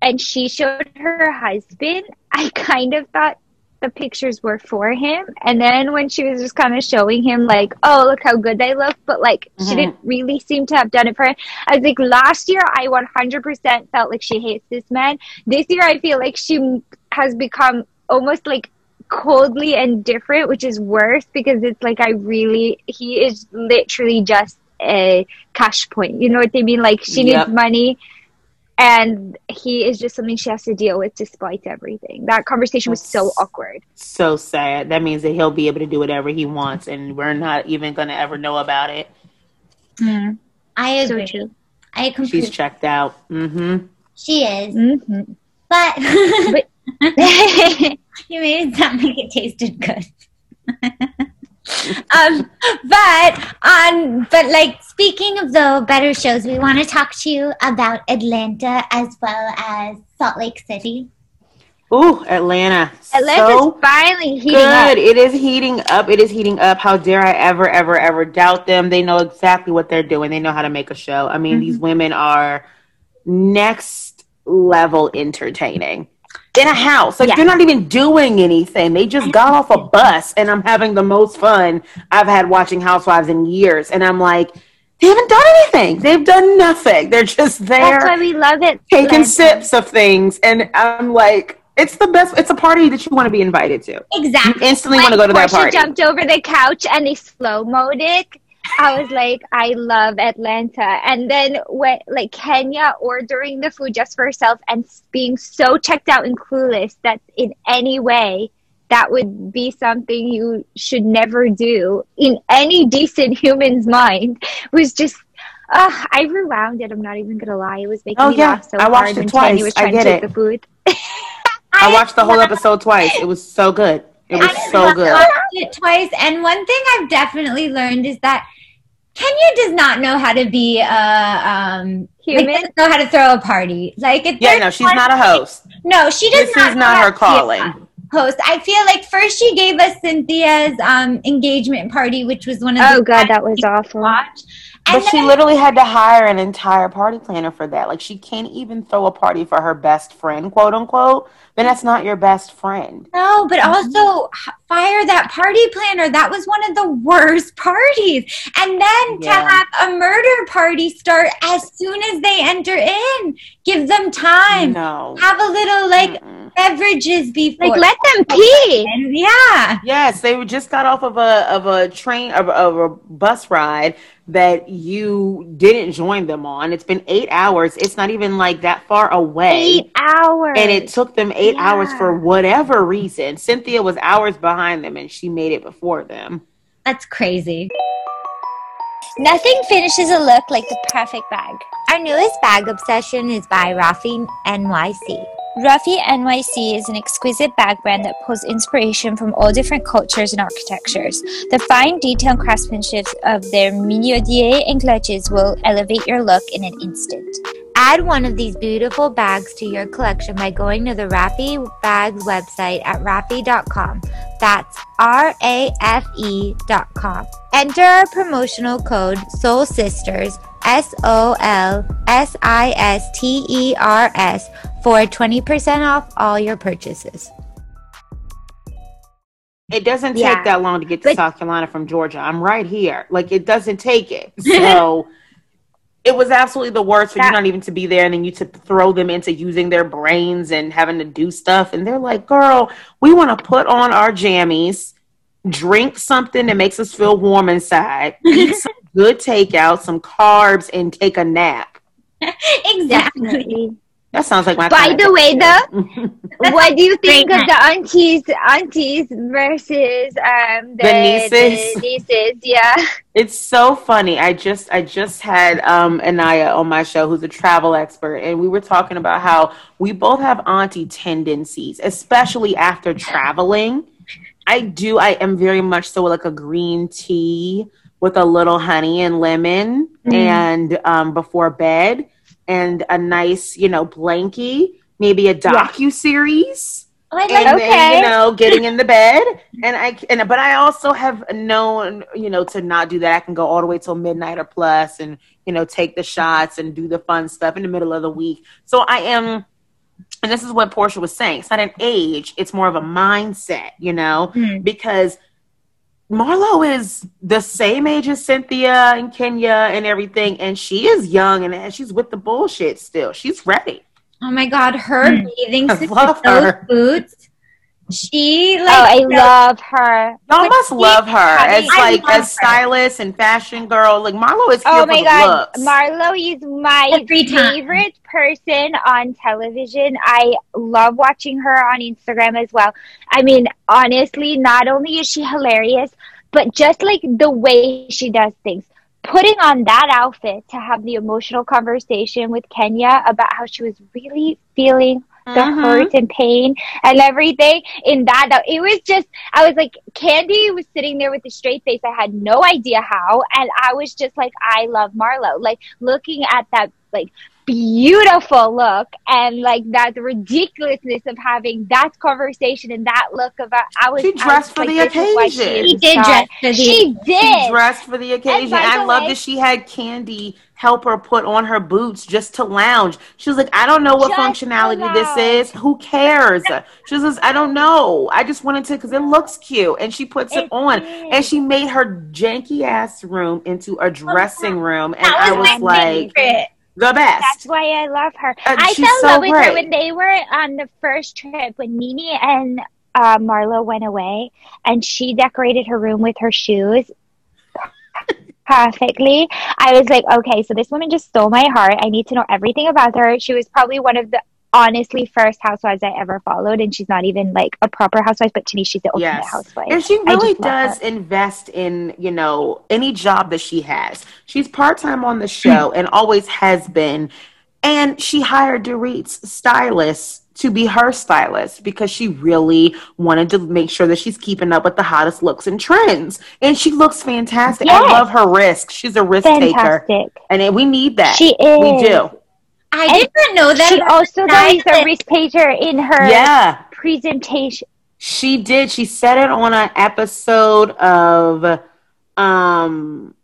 and she showed her husband. I kind of thought the pictures were for him. And then when she was just kind of showing him, like, oh, look how good they look, but like mm-hmm. she didn't really seem to have done it for him. I was like, last year, I 100% felt like she hates this man. This year, I feel like she has become almost like coldly indifferent, which is worse because it's like I really, he is literally just a cash point. You know what I mean? Like she yep. needs money. and he is just something she has to deal with despite everything. That conversation was so awkward. So sad. That means that he'll be able to do whatever he wants, and we're not even gonna ever know about it. I So agree. true. I She's checked out. Mm-hmm. She is, hmm but But- you made it sound like it tasted good. um, but on, but like speaking of the better shows, we want to talk to you about Atlanta as well as Salt Lake City. Ooh, Atlanta. Atlanta's so finally heating good. up. It is heating up. It is heating up. How dare I ever, ever, ever doubt them? They know exactly what they're doing. They know how to make a show. I mean, these women are next level entertaining. In a house. Like Yeah. they're not even doing anything. They just got off a bus and I'm having the most fun I've had watching Housewives in years. And I'm like, they haven't done anything. They've done nothing. They're just there That's why we love it. taking sips of things. And I'm like, it's the best. It's a party that you want to be invited to. You Exactly. instantly want to go to that party. jumped over the couch and they slow mode it. I was like, I love Atlanta. And then when like Kenya ordering the food just for herself and being so checked out and clueless that in any way that would be something you should never do in any decent human's mind was just uh, I rewound it. I'm not even gonna lie. It was making Oh, me yeah. laugh so I watched hard it when twice. Kenya was I get to take it. the food. I watched the whole episode twice. It was so good. It was I so good. watched it twice, and one thing I've definitely learned is that Kenya does not know how to be a um like, Human? doesn't know how to throw a party. Like Yeah, no, she's not a host. No, she does This not. is not her to be a calling. Host. I feel like first she gave us Cynthia's um engagement party, which was one of Oh the god, that was awful. watch. But And she literally had to hire an entire party planner for that. Like she can't even throw a party for her best friend, quote unquote. Then that's not your best friend. No, but mm-hmm. also fire that party planner. That was one of the worst parties. And then to have a murder party start as soon as they enter in, give them time. No. Have a little like Mm-mm. beverages before. Like let them pee. Yeah. Yes, they just got off of a of a train of, of a bus ride that you didn't join them on. It's been eight hours. It's not even like that far away. Eight hours. And it took them eight hours for whatever reason. Cynthia was hours behind them and she made it before them. That's crazy. Nothing finishes a look like the perfect bag. Our newest bag obsession is by Rafe NYC. Rafe NYC is an exquisite bag brand that pulls inspiration from all different cultures and architectures. The fine detail and craftsmanship of their minaudière and clutches will elevate your look in an instant. Add one of these beautiful bags to your collection by going to the Rafe Bags website at rafe.com. That's R A F E.com. Enter our promotional code Soul Sisters, S O L S I S T E R S, for 20% off all your purchases. It doesn't take Yeah. that long to get to But- South Carolina from Georgia. I'm right here. Like it doesn't take it. So it was absolutely the worst for you not even to be there and then you to throw them into using their brains and having to do stuff. And they're like, girl, we want to put on our jammies, drink something that makes us feel warm inside, eat some good takeout, some carbs, and take a nap. exactly. That sounds like my By the way, though, what do you think Great of the aunties, aunties versus um the, The nieces? the nieces? Yeah. It's so funny. I just I just had um Anaya on my show who's a travel expert and we were talking about how we both have auntie tendencies, especially after traveling. I do I am very much so like a green tea with a little honey and lemon Mhm. and um before bed and a nice, you know, blankie, maybe a docu series Oh, like and then Okay. you know getting in the bed. And i and but i also have known you know to not do that. I can go all the way till midnight or plus and you know take the shots and do the fun stuff in the middle of the week. So i am and this is what porsha was saying it's not an age it's more of a mindset you know Hmm. because Marlo is the same age as Cynthia and Kenya and everything, and she is young and she's with the bullshit still. She's ready. Oh my god, her Mm. bathing I suit love with those boots. She oh, like I so- love her. Y'all must she- love her as I like love her. as stylist and fashion girl. Like Marlo is here Oh for my the god, looks. Marlo is my Every time. favorite person on television. I love watching her on Instagram as well. I mean, honestly, not only is she hilarious, but just like the way she does things. Putting on that outfit to have the emotional conversation with Kenya about how she was really feeling the Mhm. hurt and pain and everything in that, that it was just i was like kandi was sitting there with a straight face. I had no idea how. And i was just like i love marlo. Like looking at that like beautiful look and like that ridiculousness of having that conversation and that look of uh, I was She I dressed was for like, the this is why she occasion. She did dress for the she She did dressed for the occasion. I the love way- that she had Kandi help her put on her boots just to lounge. She was like, I don't know what Just functionality this is. Who cares? She was, like, I don't know. I just wanted to because it looks cute, and she puts it, It on, did. and she made her janky ass room into a oh, dressing room, and That I was was like favorite. The best. That's why I love her. And I fell in so love with her when they were on the first trip when Mimi and uh, Marlo went away, and she decorated her room with her shoes perfectly. I was like, okay, so this woman just stole my heart. I need to know everything about her. She was probably one of the honestly first housewives I ever followed, and she's not even like a proper housewife, but to me, she's the ultimate Yes. housewife. And she really does invest in, you know, any job that she has. She's part time on the show and always has been. And she hired Dorit's stylist to be her stylist because she really wanted to make sure that she's keeping up with the hottest looks and trends. And she looks fantastic. I love her risk. She's a risk taker. And we need that. She is. We do. I did not know that. She also is a risk taker in her Yeah. presentation. She did. She said it on an episode of um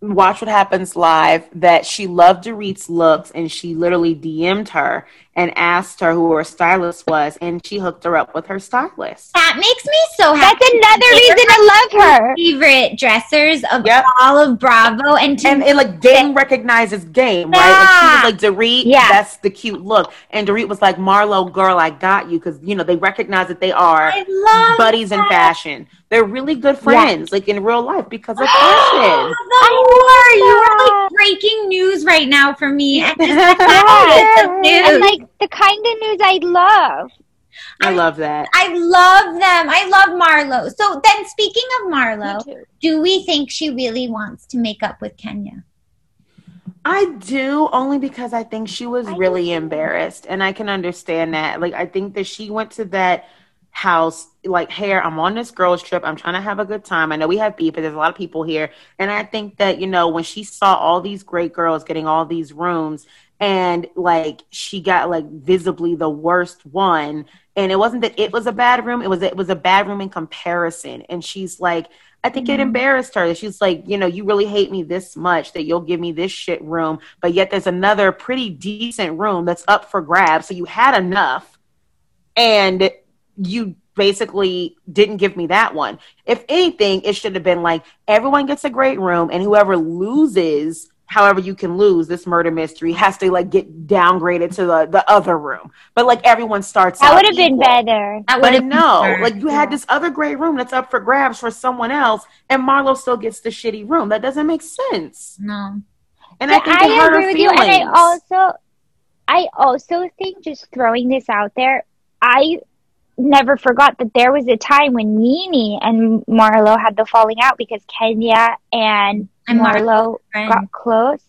Watch What Happens Live that she loved Dorit's looks and she literally DM'd her and asked her who her stylist was and she hooked her up with her stylist. That makes me so happy. That's another reason I love her. Favorite dressers of Yep. all of Bravo, and to And it like game recognizes game, right? Like she was like Dorit, Yeah. that's the cute look. And Dorit was like, Marlo, girl, I got you because you know they recognize that they are I love buddies in fashion. They're really good friends, like in real life, because of oh, fashion. The more you are like breaking news right now for me. And just the fabulous of And news. like the kind of news I love. I love that. I love them. I love Marlo. So then, speaking of Marlo, do we think she really wants to make up with Kenya? I do only because I think she was I really embarrassed, and I can understand that. Like, I think that she went to that house like, "Hey, I'm on this girls trip. I'm trying to have a good time. I know we have beef, but there's a lot of people here." And I think that you know when she saw all these great girls getting all these rooms, and like she got like visibly the worst one, and it wasn't that it was a bad room; it was it was a bad room in comparison, and she's like. I think it Mhm. embarrassed her. She's like, you know, you really hate me this much that you'll give me this shit room, but yet there's another pretty decent room that's up for grabs. So you had enough, and you basically didn't give me that one. If anything, it should have been like everyone gets a great room, and whoever loses, however you can lose this murder mystery, has to like get downgraded to the, the other room. But like everyone starts. That out would have been better. That would But have no, been like you had this other great room that's up for grabs for someone else, and Marlo still gets the shitty room. That doesn't make sense. no. And I But think it I hurt agree her with you, and I also, I also think just throwing this out there, I never forgot that there was a time when Nene and Marlo had the falling out because Kenya and, And Marlo got close.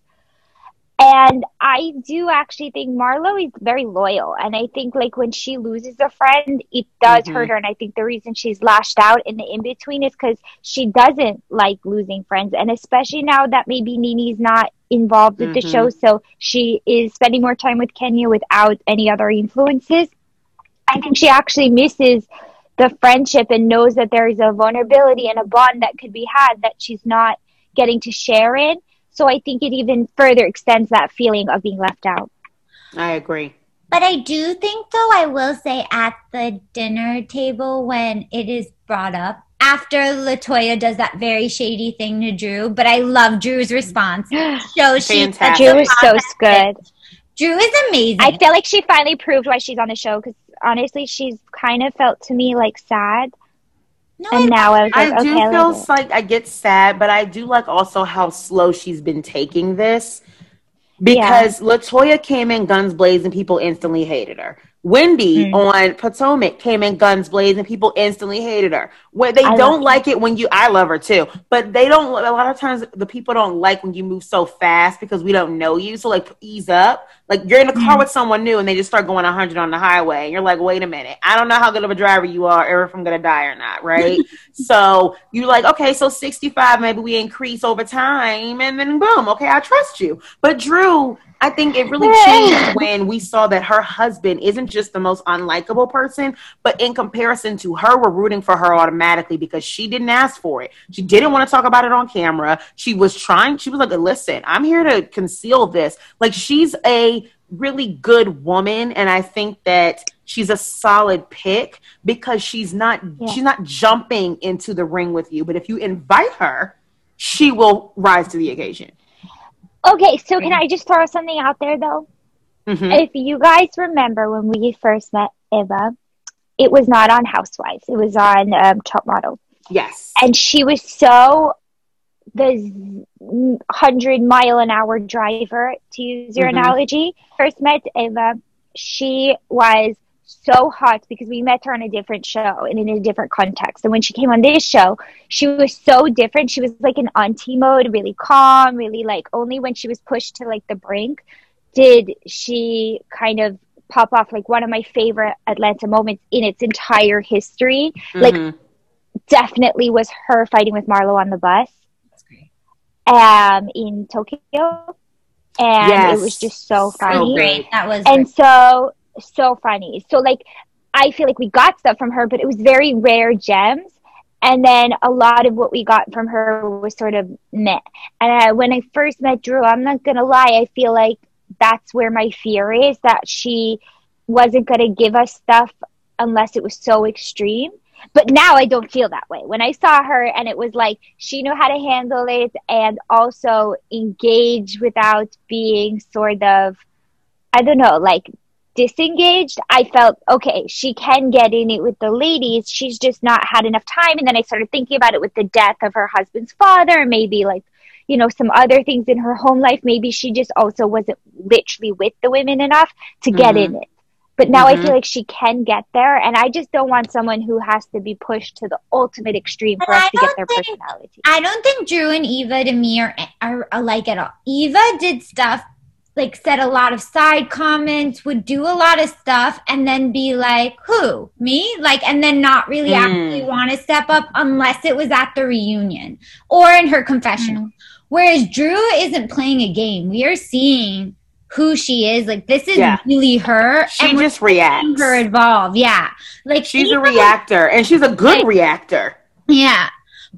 And I do actually think Marlo is very loyal. And I think like when she loses a friend, it does Mhm. hurt her. And I think the reason she's lashed out in the in between is because she doesn't like losing friends. And especially now that maybe Nene's not involved with the Mhm. show, so she is spending more time with Kenya without any other influences. I think she actually misses the friendship and knows that there is a vulnerability and a bond that could be had that she's not getting to share in. So I think it even further extends that feeling of being left out. I agree. But I do think, though, I will say at the dinner table when it is brought up, after Latoya does that very shady thing to Drew, but I love Drew's response. So she's such Drew a is so good. Drew is amazing. I feel like she finally proved why she's on the show because honestly, she's kind of felt to me like sad. No, And now I was like, I do okay, I feel like I get sad, but I do like also how slow she's been taking this. Because Latoya came in guns blazing, people instantly hated her. Wendy Mm. on Potomac came in guns blazing, people instantly hated her. Where they I don't like it when you, I love her too, but they don't. A lot of times, the people don't like when you move so fast because we don't know you. So like, ease up. Like you're in a car Mm. with someone new and they just start going 100 on the highway, and you're like, wait a minute, I don't know how good of a driver you are, or if I'm gonna die or not, right? so you're like, okay, so 65, maybe we increase over time, and then boom, okay, I trust you. But Drew, I think it really changed when we saw that her husband isn't just the most unlikable person, but in comparison to her, we're rooting for her automatically because she didn't ask for it. She didn't want to talk about it on camera. She was trying, she was like, listen, I'm here to conceal this. Like, she's a really good woman, and I think that she's a solid pick because she's not Yeah. she's not jumping into the ring with you. But if you invite her, she will rise to the occasion. Okay, so can I just throw something out there though? Mhm. If you guys remember when we first met Eva, it was not on Housewives. It was on um, Top Model, Yes. and she was so the hundred mile an hour driver, to use your Mhm. analogy. First met Eva, she was so hot because we met her on a different show and in a different context. And when she came on this show, she was so different. She was like in auntie mode, really calm, really like only when she was pushed to like the brink did she kind of pop off like one of my favorite Atlanta moments in its entire history. Like Mhm. definitely was her fighting with Marlo on the bus That's great. um in Tokyo. And Yes. it was just so So funny. great. Great. That was and great. so so funny. So like I feel like we got stuff from her, but it was very rare gems. And then a lot of what we got from her was sort of meh. And I, when I first met Drew, I'm not gonna lie, I feel like that's where my fear is that she wasn't gonna give us stuff unless it was so extreme. But now I don't feel that way. When I saw her and it was like she knew how to handle it and also engage without being sort of I don't know, like disengaged, I felt okay, she can get in it with the ladies. She's just not had enough time. And then I started thinking about it with the death of her husband's father, maybe like, you know, some other things in her home life. Maybe she just also wasn't literally with the women enough to get Mhm. in it. But now I Mhm. feel like she can get there. And I just don't want someone who has to be pushed to the ultimate extreme for And us I to get their think- personality. I don't think Drew and Eva to me are, are alike at all. Eva did stuff like said a lot of side comments, would do a lot of stuff, and then be like, "Who me?" Like, and then not really Mm. actually want to step up unless it was at the reunion or in her confessional. Whereas Drew isn't playing a game. We are seeing who she is. Like, this is Yeah. really her. She and just reacts. her evolve. Yeah, like She's a reactor, and she's a good Like- reactor. yeah.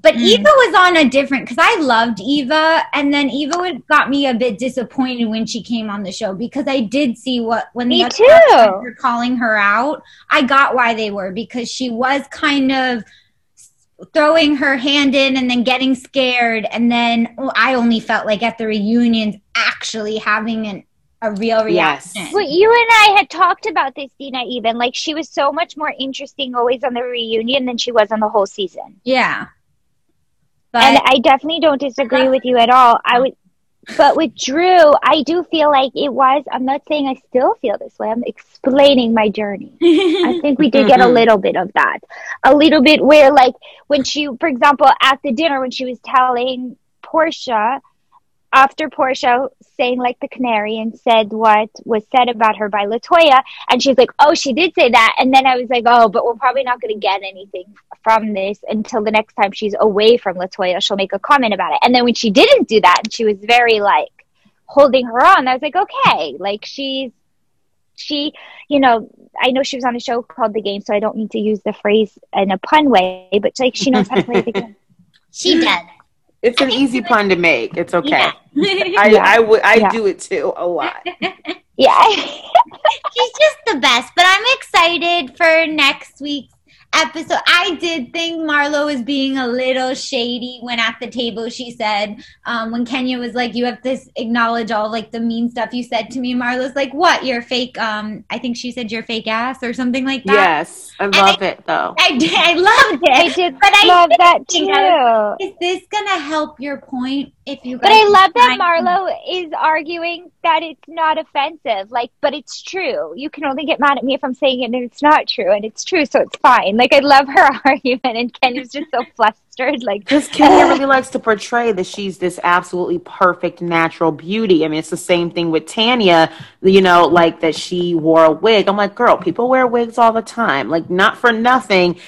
But Mm. Eva was on a different because I loved Eva, and then Eva would, got me a bit disappointed when she came on the show because I did see what when Me the other too. were calling her out. I got why they were because she was kind of throwing her hand in and then getting scared, and then oh, I only felt like at the reunions actually having an, a real Yes. reaction. Well, you and I had talked about this, Dina, even. Like, she was so much more interesting always on the reunion than she was on the whole season. Yeah, but and I definitely don't disagree with you at all. I would, but with Drew, I do feel like it was. I'm not saying I still feel this way. I'm explaining my journey. I think we did get a mm-hmm. little bit of that. A little bit where, like, when she, for example, at the dinner, when she was telling Porsha, after Porsha saying like the canary and said what was said about her by Latoya, and she's like, "Oh, she did say that," and then I was like, "Oh, but we're probably not going to get anything from this until the next time she's away from Latoya. She'll make a comment about it." And then when she didn't do that, and she was very like holding her on, I was like, "Okay, like she's." She, you know, I know she was on a show called The Game, so I don't need to use the phrase in a pun way, but like she knows how to play the game. she does. It's an easy pun to make. It's okay. Yeah. I, Yeah. I would I Yeah. do it too a lot. Yeah. She's just the best. But I'm excited for next week's episode. I did think Marlo was being a little shady when at the table she said, um, when Kenya was like, "You have to acknowledge all like the mean stuff you said to me." Marlo's like, "What? You're fake." Um, I think she said you're fake ass or something like that. Yes, I love it though. I did. I loved it. I did But I love that too. Is this gonna help your point? If you, But I love that find- Marlo is arguing that it's not offensive. Like, but it's true. You can only get mad at me if I'm saying it and it's not true, and it's true, so it's fine. Like, I love her argument, and Kenya's just so flustered. Like, Because Kenya really likes to portray that she's this absolutely perfect natural beauty. I mean, it's the same thing with Tanya, you know, like that she wore a wig. I'm like, girl, people wear wigs all the time. Like, not for nothing.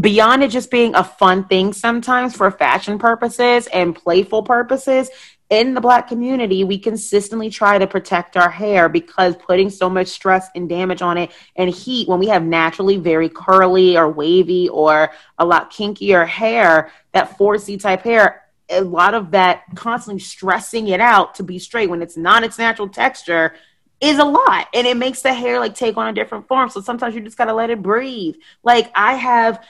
Beyond it just being a fun thing sometimes for fashion purposes and playful purposes, in the black community, we consistently try to protect our hair because putting so much stress and damage on it and heat when we have naturally very curly or wavy or a lot kinkier hair, that 4C type hair, a lot of that constantly stressing it out to be straight when it's not its natural texture is a lot. And it makes the hair like take on a different form. So sometimes you just got to let it breathe. Like i have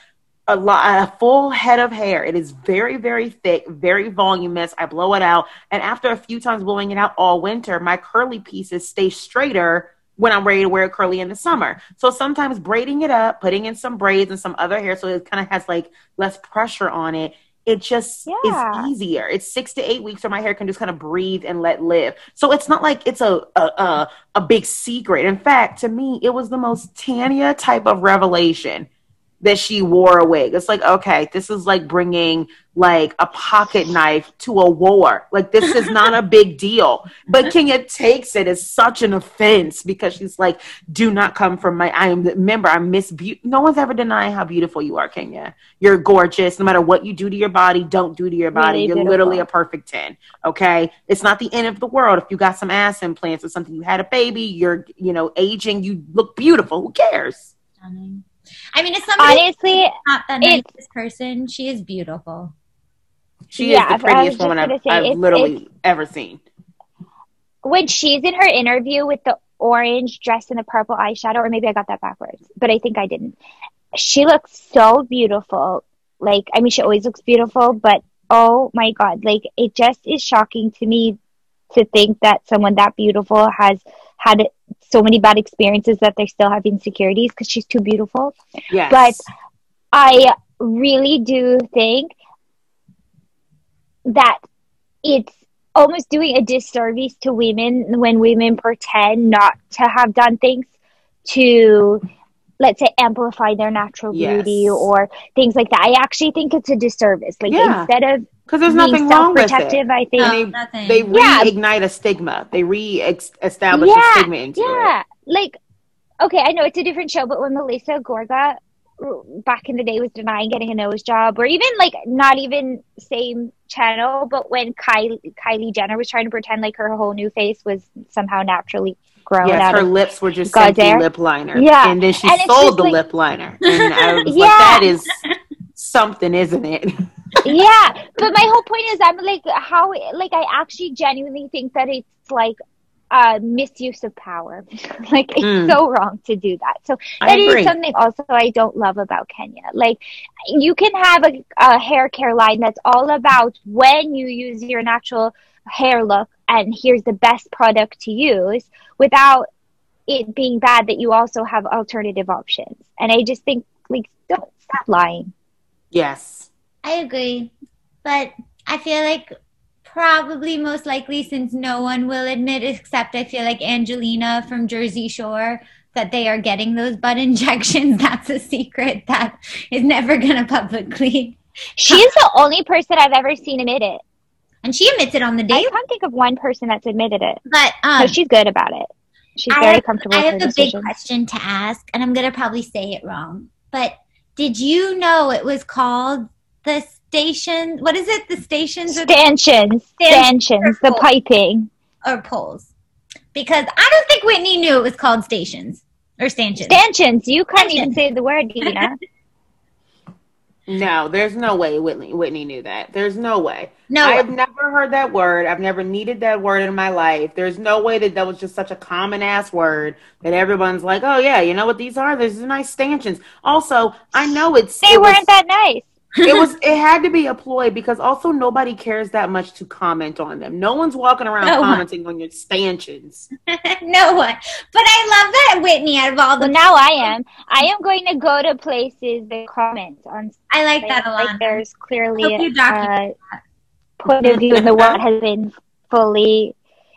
a lot a full head of hair it is very very thick very voluminous i blow it out and after a few times blowing it out all winter my curly pieces stay straighter when i'm ready to wear it curly in the summer so sometimes braiding it up putting in some braids and some other hair so it kind of has like less pressure on it it just Yeah. is easier. It's six to eight weeks where my hair can just kind of breathe and let live. So it's not like it's a a, a, a big secret. In fact, to me, it was the most Tanya type of revelation that she wore a wig. It's like, okay, this is like bringing like a pocket knife to a war. Like this is not a big deal. But Kenya takes it as such an offense because she's like, do not come from my I am remember I'm Miss Beauty. No one's ever denying how beautiful you are, Kenya. You're gorgeous. No matter what you do to your body, don't do to your body. Really You're beautiful. literally a perfect 10. Okay. It's not the end of the world. If you got some ass implants or something, you had a baby, you're, you know, aging, you look beautiful. Who cares? Stunning. I mean, it's somebody's honestly, not the it's- nicest person, she is beautiful. She Yeah, is the prettiest woman I've, say, I've it's- literally ever seen. when she's in her interview with the orange dress and the purple eyeshadow, or maybe I got that backwards, but I think I didn't. She looks so beautiful. Like, I mean, she always looks beautiful, but oh my God, like, it just is shocking to me to think that someone that beautiful has had so many bad experiences that they still have insecurities because she's too beautiful. Yes. But I really do think that it's almost doing a disservice to women when women pretend not to have done things to let's say amplify their natural Yes. beauty or things like that. I actually think it's a disservice. Like Yeah. instead of because there's being nothing wrong with it. self-protective, I think No, they, nothing. they Yeah. a stigma. They re-establish Yeah, a stigma into it. Yeah, like okay, I know it's a different show, but when Melissa Gorga back in the day was denying getting a nose job, or even like not even same channel, but when Kylie Kylie Jenner was trying to pretend like her whole new face was somehow naturally grown Yes, out her of lips were just God's simply lip liner. Yeah. And then she And sold the like- lip liner. And I was like, Yeah. that is something, isn't it? yeah, but my whole point is, I'm like, how, like, I actually genuinely think that it's like a misuse of power. like, it's Mm. so wrong to do that. So that is something also I don't love about Kenya. Like, you can have a, a hair care line that's all about when you use your natural hair look, and here's the best product to use without it being bad that you also have alternative options. And I just think, like, don't stop lying. Yes. I agree. But I feel like probably most likely since no one will admit except I feel like Angelina from Jersey Shore that they are getting those butt injections. That's a secret that is never gonna publicly She's the only person I've ever seen admit it. and she admits it on the day. I can't think of one person that's admitted it. But um No, she's good about it. She's I very have, comfortable I have a big question to ask, and I'm gonna probably say it wrong. But did you know it was called the station? What is it? The stations or, Stanchions, stanchions, the piping. or poles? Because I don't think Whitney knew it was called stations or stanchions. Stanchions, you can't Stanchions. even say the word, Dina. No, there's no way Whitney Whitney knew that. There's no way. No, I've never heard that word. I've never needed that word in my life. There's no way that that was just such a common ass word that everyone's like, oh yeah, you know what these are? These are nice stanchions. Also, I know it's They it weren't that nice. It was it had to be a ploy because also nobody cares that much to comment on them. No one's walking around No one. commenting on your stanchions. no one. But I love that Whitney out of all Well, the. now I am. I am going to go to places that comment on. I like that a Like lot. there's clearly a document uh, point of view in the world has been fully.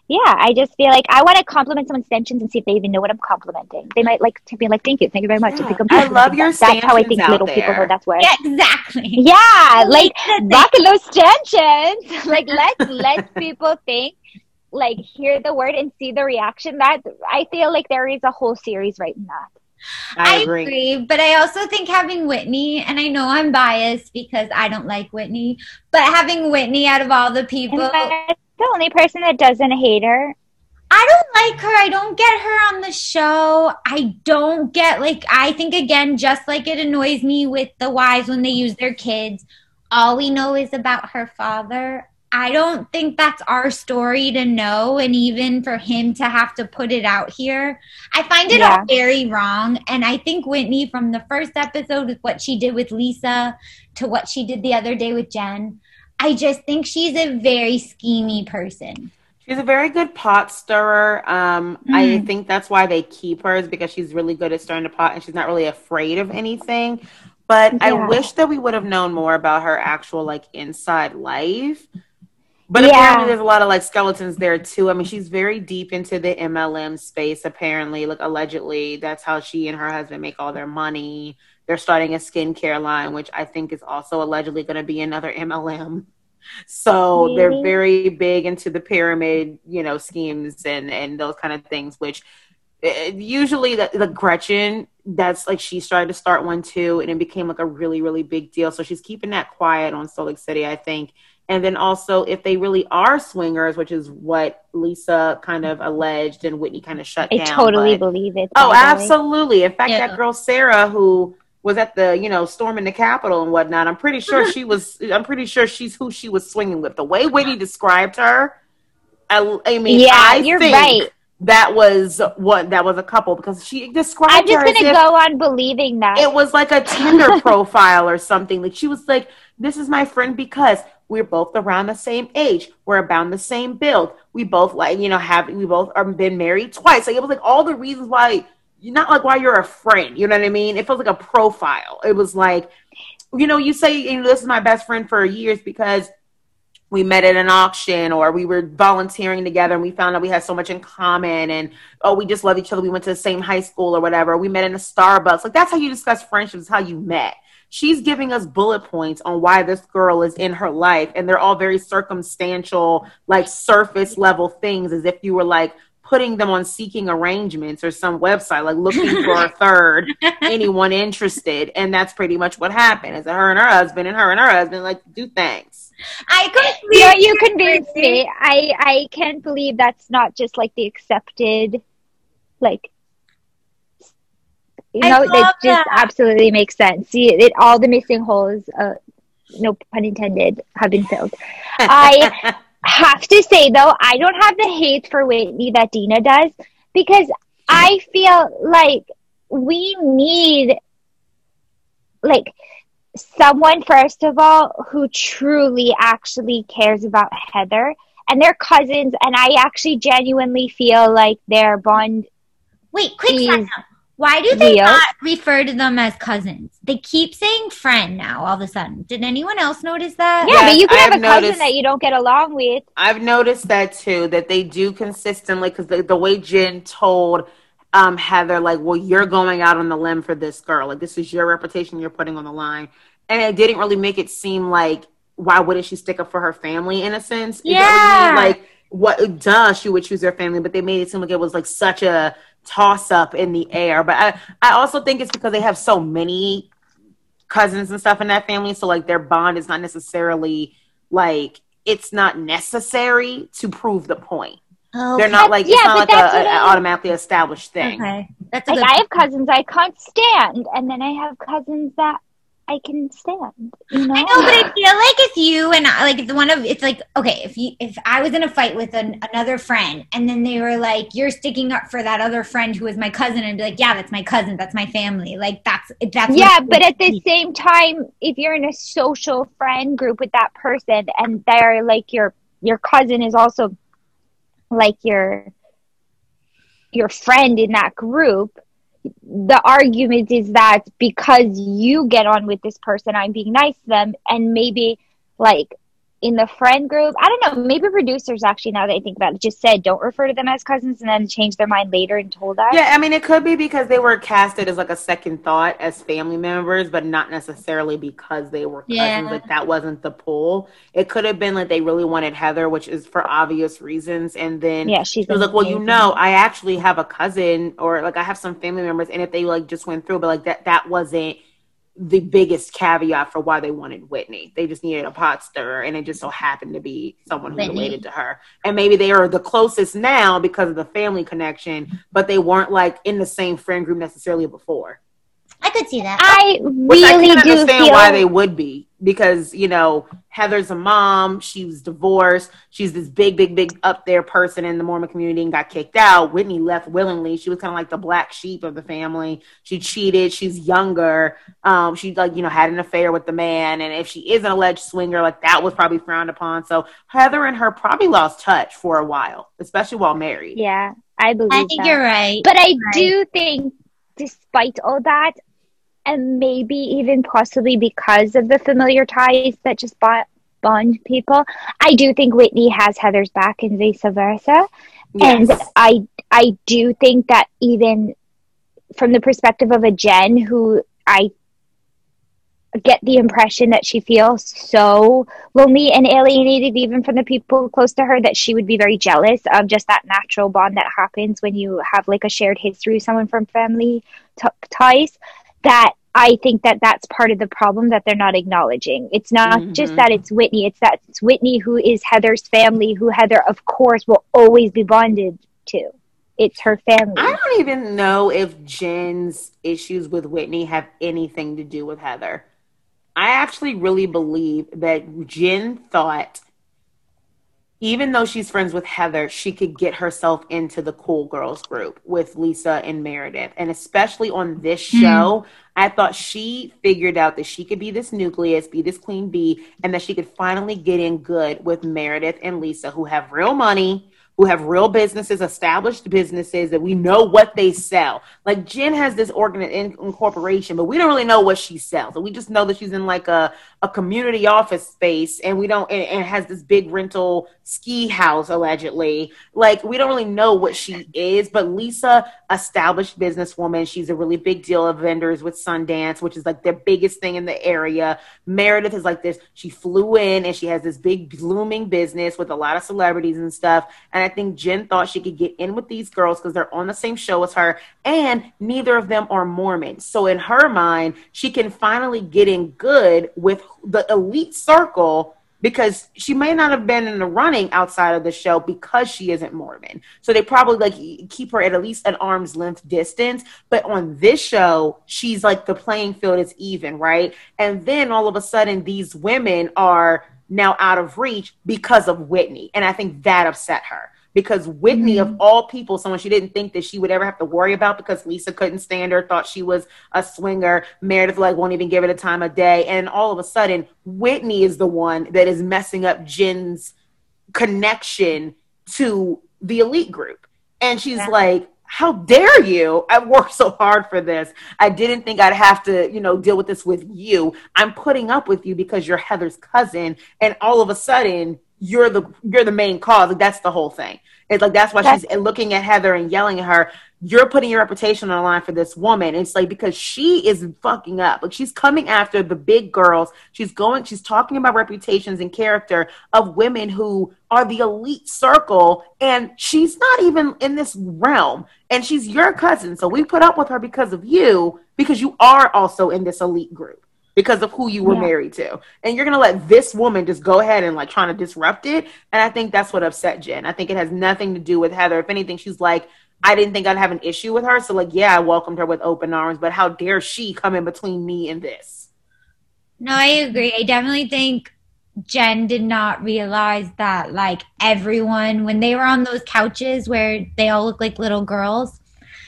Yeah, I just feel like I want to compliment someone's stanchions and see if they even know what I'm complimenting. They might like to be like, "Thank you, thank you very much." Yeah. I, think I'm I love complimenting your them. That's how I think stanchions out little people know that's where. Yeah, exactly. Yeah, like rocking those stanchions. like let's let people think, like hear the word and see the reaction. That I feel like there is a whole series right in that. I, I agree. agree, but I also think having Whitney, and I know I'm biased because I don't like Whitney, but having Whitney out of all the people, And that's the only person that doesn't hate her. I don't like her. I don't get her on the show. I don't get like I think again, just like it annoys me with the wives when they use their kids. All we know is about her father. I don't think that's our story to know, and even for him to have to put it out here, I find it Yeah. all very wrong. And I think Whitney, from the first episode with what she did with Lisa to what she did the other day with Jen, I just think she's a very schemy person. She's a very good pot stirrer. Um, I Mm. think that's why they keep her is because she's really good at stirring the pot and she's not really afraid of anything. But I wish that we would have known more about her actual like inside life. But Yeah. apparently there's a lot of like skeletons there too. I mean, she's very deep into the MLM space apparently. Like allegedly, that's how she and her husband make all their money. They're starting a skincare line, which I think is also allegedly going to be another MLM. So they're very big into the pyramid, you know, schemes and and those kind of things. Which uh, usually the, the Gretchen, that's like she started to start one too, and it became like a really really big deal. So she's keeping that quiet on Salt Lake City, I think. And then also, if they really are swingers, which is what Lisa kind of alleged and Whitney kind of shut I down. I totally but- believe it. Oh, by the way. absolutely. In fact, Yeah. that girl Sarah who was at the, you know, storming the Capitol and whatnot, I'm pretty sure mm-hmm. she was I'm pretty sure she's who she was swinging with. The way Whitney described her, I, I mean, Yeah, I you're think right. that was what that was a couple because she described I'm just gonna go on believing that. it was like a Tinder profile or something. Like she was like, "This is my friend because we're both around the same age. We're about the same build. We both like, you know, have we both are been married twice. Like it was like all the reasons why. Not like why you're a friend. You know what I mean? It felt like a profile. It was like, you know, you say, this is my best friend for years because we met at an auction or we were volunteering together and we found out we had so much in common and oh we just love each other we went to the same high school or whatever we met in a starbucks like that's how you discuss friendships how you met she's giving us bullet points on why this girl is in her life and they're all very circumstantial like surface level things as if you were like putting them on seeking arrangements or some website like looking for a third anyone interested and that's pretty much what happened is that her and her husband and her and her husband like do things I you know, you convinced me. I I can't believe that's not just like the accepted, like. You know, it just that. absolutely makes sense. See, it all the missing holes, uh, no pun intended, have been filled. I have to say though, I don't have the hate for Whitney that Dina does because I feel like we need like someone first of all who truly actually cares about Heather and they're cousins and I actually genuinely feel like their bond Wait, quick is. Why do they real. not refer to them as cousins? They keep saying friend now all of a sudden. Did anyone else notice that? yeah, Yes, but you can I have a have cousin noticed- that you don't get along with. I've noticed that too, that they do consistently because the, the way Jen told um, Heather, like, well, you're going out on the limb for this girl. Like, this is your reputation you're putting on the line. And it didn't really make it seem like, why wouldn't she stick up for her family in a sense? Yeah. doesn't mean, like, what, duh, she would choose her family, but they made it seem like it was like such a toss up in the air. But I, I also think it's because they have so many cousins and stuff in that family. So, like, their bond is not necessarily like, it's not necessary to prove the point. Oh, They're not like yeah, it's not like an a, what automatically established thing. okay. That's Like I have cousins I can't stand, and then I have cousins that I can stand. You know? I know, but I feel like it's you and I, like it's one of it's like okay, if you if I was in a fight with an, another friend and then they were like, "You're sticking up for that other friend who is my cousin," and be like, "Yeah, that's my cousin, that's my family." Like that's that's yeah, but at the same time, if you're in a social friend group with that person and they're like your your cousin is also like your your friend in that group, the argument is that because you get on with this person, I'm being nice to them, and maybe like in the friend group, I don't know, maybe producers actually, now that I think about it, just said don't refer to them as cousins and then changed their mind later and told us. Yeah, I mean, it could be because they were casted as like a second thought as family members, but not necessarily because they were cousins. Yeah. Like that wasn't the pull. It could have been like they really wanted Heather, which is for obvious reasons. And then Yeah, she's she was like, "Well, you know, I actually have a cousin, or like I have some family members, and if they like just went through, but like that that wasn't." The biggest caveat for why they wanted Whitney. They just needed a pot stirrer, and it just so happened to be someone who Whitney. related to her. And maybe they are the closest now because of the family connection, but they weren't like in the same friend group necessarily before. I could see that. I Which I really can't do understand feel why they would be because you know Heather's a mom. She was divorced. She's this big, big, big up there person in the Mormon community and got kicked out. Whitney left willingly. She was kind of like the black sheep of the family. She cheated. She's younger. Um, she like you know had an affair with the man, and if she is an alleged swinger, like that was probably frowned upon. So Heather and her probably lost touch for a while, especially while married. Yeah, I believe I think that. you're right. But I Right. do think, despite all that, and maybe even possibly because of the familiar ties that just bo- bond people, I do think Whitney has Heather's back and vice versa. And I, I do think that even from the perspective of a Jen, who I get the impression that she feels so lonely and alienated even from the people close to her that she would be very jealous of just that natural bond that happens when you have like a shared history with someone from family t- ties that I think that that's part of the problem that they're not acknowledging. It's not just Mhm. that it's Whitney, it's that it's Whitney who is Heather's family, who Heather, of course, will always be bonded to. It's her family. I don't even know if Jen's issues with Whitney have anything to do with Heather. I actually really believe that Jen thought, even though she's friends with Heather, she could get herself into the cool girls group with Lisa and Meredith. And especially on this hmm. show, I thought she figured out that she could be this nucleus, be this queen bee, and that she could finally get in good with Meredith and Lisa, who have real money, who have real businesses, established businesses that we know what they sell. Like Jen has this organ in, incorporation, but we don't really know what she sells. So we just know that she's in like a, a community office space and we don't and, and has this big rental ski house allegedly. Like we don't really know what she is, but Lisa, established businesswoman, she's a really big deal of vendors with Sundance, which is like their biggest thing in the area. Meredith is like this. She flew in and she has this big blooming business with a lot of celebrities and stuff. And think Jen thought she could get in with these girls because they're on the same show as her, and neither of them are Mormon. So in her mind, she can finally get in good with the elite circle because she may not have been in the running outside of the show because she isn't Mormon. So they probably like keep her at at least an arm's length distance. But on this show, she's like the playing field is even, right? And then all of a sudden, these women are now out of reach because of Whitney. And I think that upset her because Whitney, of mm-hmm. all people, someone she didn't think that she would ever have to worry about because Lisa couldn't stand her, thought she was a swinger. Meredith like won't even give it a time of day, and all of a sudden, Whitney is the one that is messing up Jen's connection to the elite group, and she's Yeah. like. How dare you? I worked so hard for this. I didn't think I'd have to, you know, deal with this with you. I'm putting up with you because you're Heather's cousin, and all of a sudden, you're the you're the main cause. Like that's the whole thing. It's like that's why That's- she's looking at Heather and yelling at her. You're putting your reputation on the line for this woman. It's like because she is fucking up. Like she's coming after the big girls. She's going. She's talking about reputations and character of women who are the elite circle, and she's not even in this realm. And she's your cousin, so we put up with her because of you, because you are also in this elite group because of who you were Yeah. married to. And you're gonna let this woman just go ahead and like trying to disrupt it. And I think that's what upset Jen. I think it has nothing to do with Heather. If anything, she's like, I didn't think I'd have an issue with her. So like, yeah, I welcomed her with open arms, but how dare she come in between me and this? No, I agree. I definitely think Jen did not realize that, like, everyone, when they were on those couches where they all look like little girls,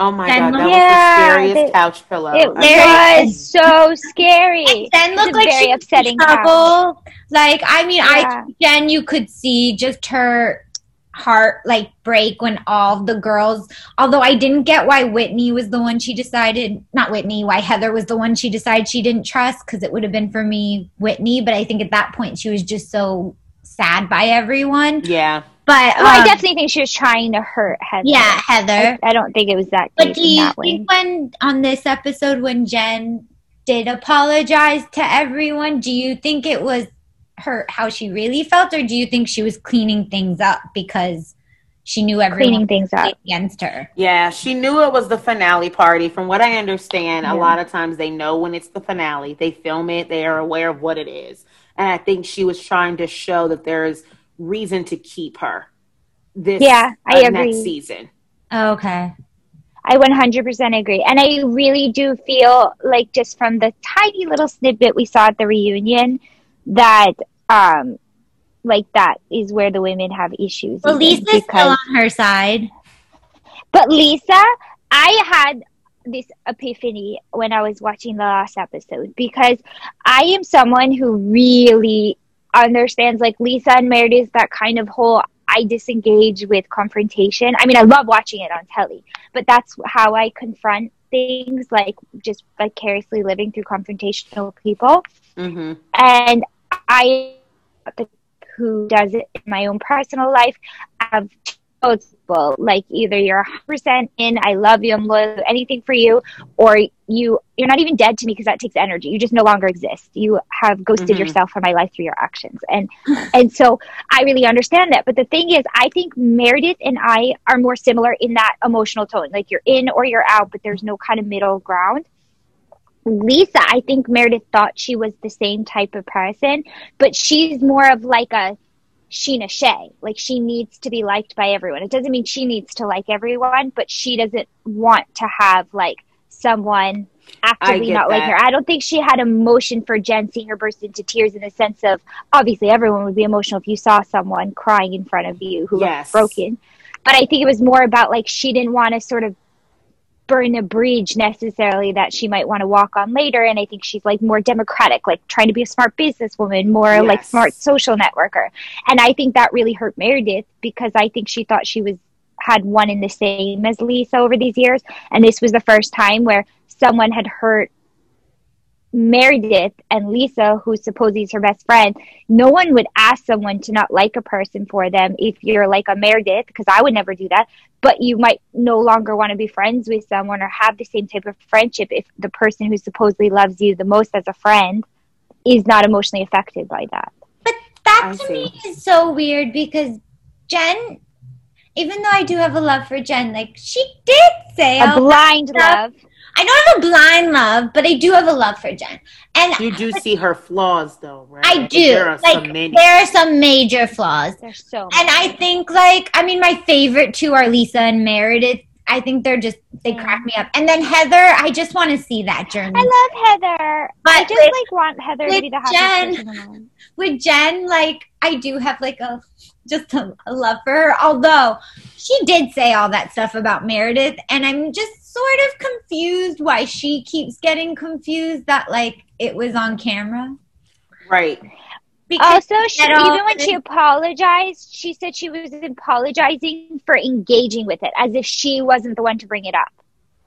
Oh my Then god, that yeah, was the scariest they- couch pillow. It I- was so scary. and Jen looked like very she was upsetting in trouble. Like, I mean, I Jen, you could see just her heart like break when all the girls. Although I didn't get why Whitney was the one she decided, not Whitney, why Heather was the one she decided she didn't trust because it would have been for me Whitney. But I think at that point she was just so sad by everyone. yeah. But Well, I um, definitely think she was trying to hurt Heather. yeah, Heather. I, I don't think it was that But do you that way. think when on this episode when Jen did apologize to everyone, do you think it was her how she really felt, or do you think she was cleaning things up because she knew everyone Cleaning things up. against her? Yeah, she knew it was the finale party. From what I understand, Yeah. a lot of times they know when it's the finale. They film it, they are aware of what it is. And I think she was trying to show that there's reason to keep her this Yeah, I uh, agree. next season. Okay. I 100% agree. And I really do feel like just from the tiny little snippet we saw at the reunion that um like that is where the women have issues. Well, even, Lisa's still on her side. But Lisa, I had this epiphany when I was watching the last episode because I am someone who really understands like Lisa and Meredith that kind of whole I disengage with confrontation. I mean, I love watching it on telly, but that's how I confront things like just vicariously living through confrontational people hmm and I who does it in my own personal life I have both like either you're 100% in I love you I'm loyal anything for you or you you're not even dead to me because that takes energy. You just no longer exist. You have ghosted Mhm. yourself from my life through your actions. And and so I really understand that. But the thing is I think Meredith and I are more similar in that emotional tone. Like you're in or you're out but there's no kind of middle ground. Lisa, I think Meredith thought she was the same type of person, but she's more of like a Sheena Shea. Like she needs to be liked by everyone. It doesn't mean she needs to like everyone, but she doesn't want to have like someone actively not like her. I don't think she had emotion for Jen seeing her burst into tears in the sense of obviously everyone would be emotional if you saw someone crying in front of you who Yes. looked broken. But I think it was more about like she didn't want to sort of burn a bridge necessarily that she might want to walk on later. And I think she's like more democratic, like trying to be a smart businesswoman, more like smart social networker. And I think that really hurt Meredith because I think she thought she was had one in the same as Lisa over these years. And this was the first time where someone had hurt Meredith and Lisa, who supposedly is her best friend, no one would ask someone to not like a person for them if you're like a Meredith, because I would never do that. But you might no longer want to be friends with someone or have the same type of friendship if the person who supposedly loves you the most as a friend is not emotionally affected by that. But that I to see. me is so weird because Jen, even though I do have a love for Jen, like she did say, A blind stuff. love. I don't have a blind love, but I do have a love for Jen. And You do see her flaws, though, right? I do. There are like so many. there are some major flaws. There's so And I think like I mean my favorite two are Lisa and Meredith. I think they're just they Yeah. crack me up. And then Heather, I just want to see that journey. I love Heather. But I just with- like want Heather to with be the happiest Jen- person in the world. With Jen, like I do have like a just a, a love for her. Although she did say all that stuff about Meredith, and I'm just sort of confused why she keeps getting confused that like it was on camera. right. Because Also, she, even when she apologized, she said she was apologizing for engaging with it, as if she wasn't the one to bring it up.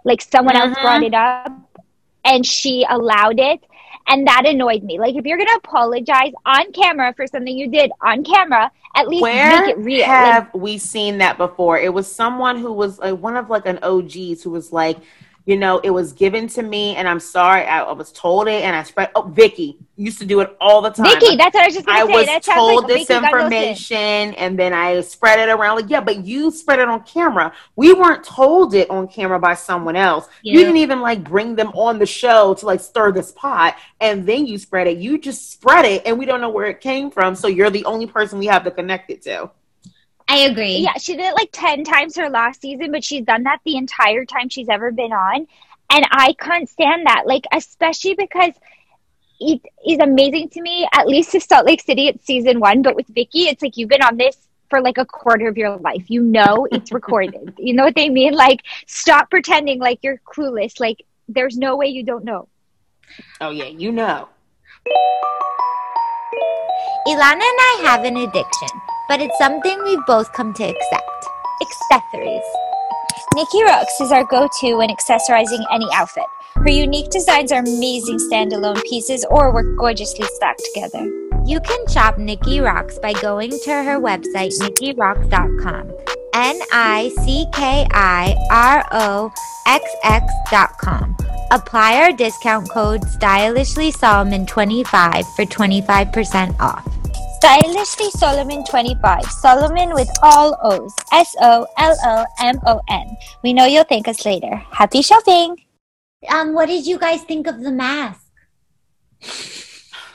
Like someone else Mhm. brought it up, and she allowed it, and that annoyed me. Like if you're gonna apologize on camera for something you did on camera, at least Where make it real. Like, have we seen that before? It was someone who was like one of like an OGs who was like, you know, it was given to me, and I'm sorry, I, I was told it, and I spread. Oh, Vicki used to do it all the time. Vicki, that's what I was just gonna I say. was that told like this Vicki information and then I spread it around. Like, yeah, but you spread it on camera. We weren't told it on camera by someone else. You didn't even like bring them on the show to like stir this pot and then you spread it. You just spread it and we don't know where it came from. So you're the only person we have to connect it to. I agree. Yeah, she did it like 10 times her last season, but she's done that the entire time she's ever been on. And I can't stand that. Like, especially because it is amazing to me. At least to Salt Lake City, it's season one, but with Vicki, it's like you've been on this for like a quarter of your life. You know it's recorded. you know what they mean? Like stop pretending like you're clueless. Like there's no way you don't know. Oh yeah, you know. Ilana and I have an addiction, but it's something we've both come to accept. Accessories. Nicki Roxx is our go-to when accessorizing any outfit. Her unique designs are amazing standalone pieces or work gorgeously stacked together. You can shop Nicki Roxx by going to her website, nickiroxx.com. N I C K I R O X X.com. Apply our discount code Stylishly Solomon 25 for 25% off. Stylishly Solomon 25. Solomon with all O's. S O L O M O N. We know you'll thank us later. Happy shopping! Um, what did you guys think of the mask?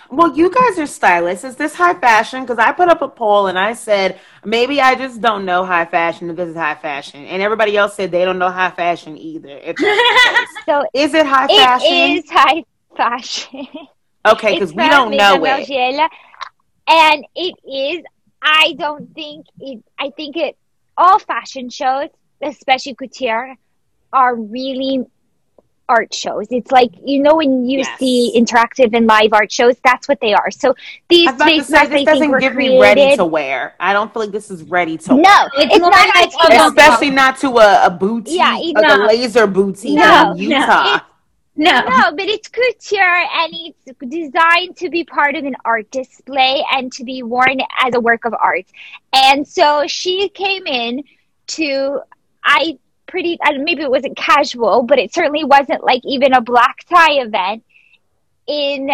Well, you guys are stylists. Is this high fashion? Because I put up a poll and I said maybe I just don't know high fashion if this is high fashion, and everybody else said they don't know high fashion either. If that's the case. So is it high it fashion? is high fashion. okay, because we don't know Maison it. Margiela, and it is. I don't think it. I think it. All fashion shows, especially couture, are really art shows. It's like you know when you Yes. see interactive and live art shows, that's what they are. So these I was about to face say this doesn't were give created. me ready to wear. I don't feel like this is ready to wear. no, It's it's, more not like like a- Especially not to a, a boutique, Yeah, you like a laser boutique No, in Utah. No. No, No, but it's couture and it's designed to be part of an art display and to be worn as a work of art. And so she came in to, I pretty, I don't- maybe it wasn't casual, but it certainly wasn't like even a black tie event in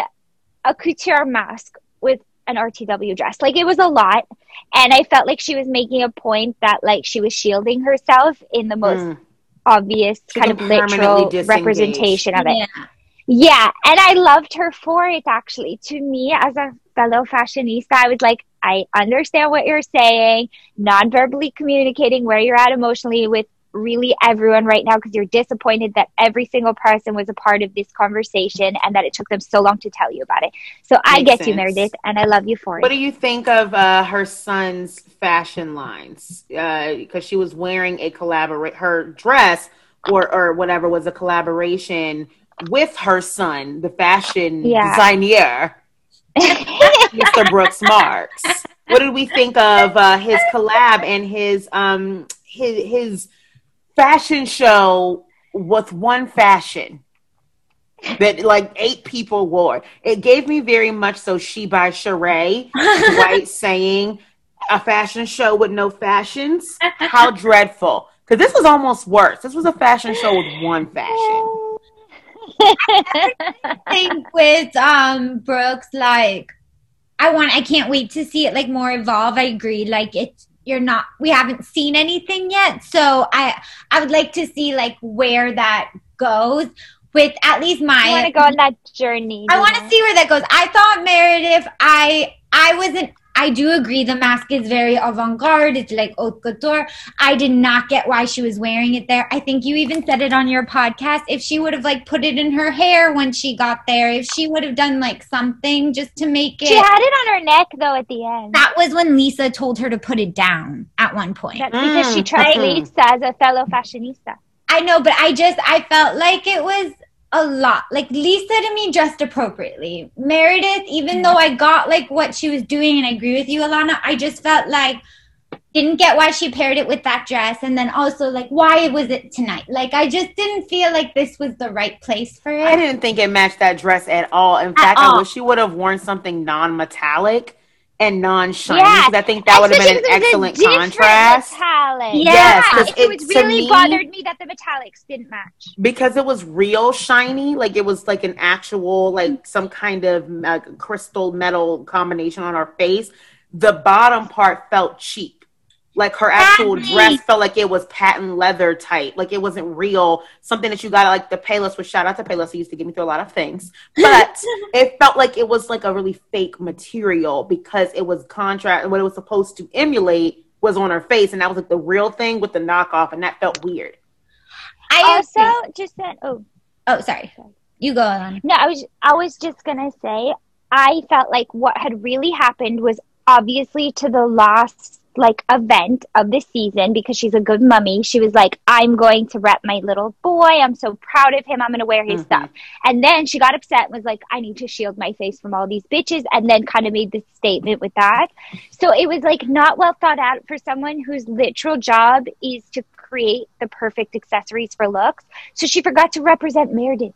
a couture mask with an RTW dress. Like it was a lot. And I felt like she was making a point that like she was shielding herself in the most Mm. Obvious She kind of literal disengage. representation of it. Yeah. Yeah, and I loved her for it actually. To me, as a fellow fashionista, I was like, I understand what you're saying, non verbally communicating where you're at emotionally with really everyone right now because you're disappointed that every single person was a part of this conversation and that it took them so long to tell you about it. So I Makes get you. Meredith, and I love you for What it. What do you think of uh, her son's fashion lines? Because she was wearing a collaborate her dress or or whatever was a collaboration with her son, the fashion Yeah. designer, Mr. Brooks Marks. What did we think of uh, his collab and his um his his fashion show with one fashion? that like eight people wore. It gave me very much so she by Sheree, Dwight saying a fashion show with no fashions. How dreadful. Because this was almost worse. This was a fashion show with one fashion. think with um Brooks, like I want I can't wait to see it like more evolve. I agree. Like it's you're not we haven't seen anything yet. So I I would like to see like where that goes with at least my I want to go on that journey. I want to see where that goes. I thought Meredith, I I wasn't I do agree the mask is very avant-garde. It's like haute couture. I did not get why she was wearing it there. I think you even said it on your podcast. If she would have like put it in her hair when she got there, if she would have done like something just to make it She had it on her neck though at the end. That was when Lisa told her to put it down at one point. That's because she Mm, trusts mhm. Lisa as a fellow fashionista. I know, but I just I felt like it was a lot. Like Lisa to me dressed appropriately. Meredith, even though I got like what she was doing and I agree with you, Alana, I just felt like didn't get why she paired it with that dress and then also like why was it tonight? Like I just didn't feel like this was the right place for it I didn't think it matched that dress at all. In fact, all. I wish she would have worn something non-metallic and non-shiny. 'cause I think that would have been an Especially 'cause it was a excellent contrast. Metallic. Yes, Yeah, 'cause it, it- was really me- bothered me that the metallics didn't match. because it was real shiny like it was like an actual like some kind of uh, crystal metal combination on her face the bottom part felt cheap like her actual Patent. dress felt like it was patent leather type like it wasn't real something that you got at, like the payless was shout out to payless he used to get me through a lot of things but it felt like it was like a really fake material because it was contrast what it was supposed to emulate was on her face and that was like the real thing with the knockoff and that felt weird I oh, Also, also just that. Oh, Oh, sorry. You go on. No, I was I was just gonna say I felt like what had really happened was obviously to the last like event of the season because she's a good mummy. She was like, I'm going to rep my little boy. I'm so proud of him. I'm going to wear his Mhm. stuff. And then she got upset and was like, I need to shield my face from all these bitches. And then kind of made this statement with that. So it was like not well thought out for someone whose literal job is to create the perfect accessories for looks. So she forgot to represent Meredith.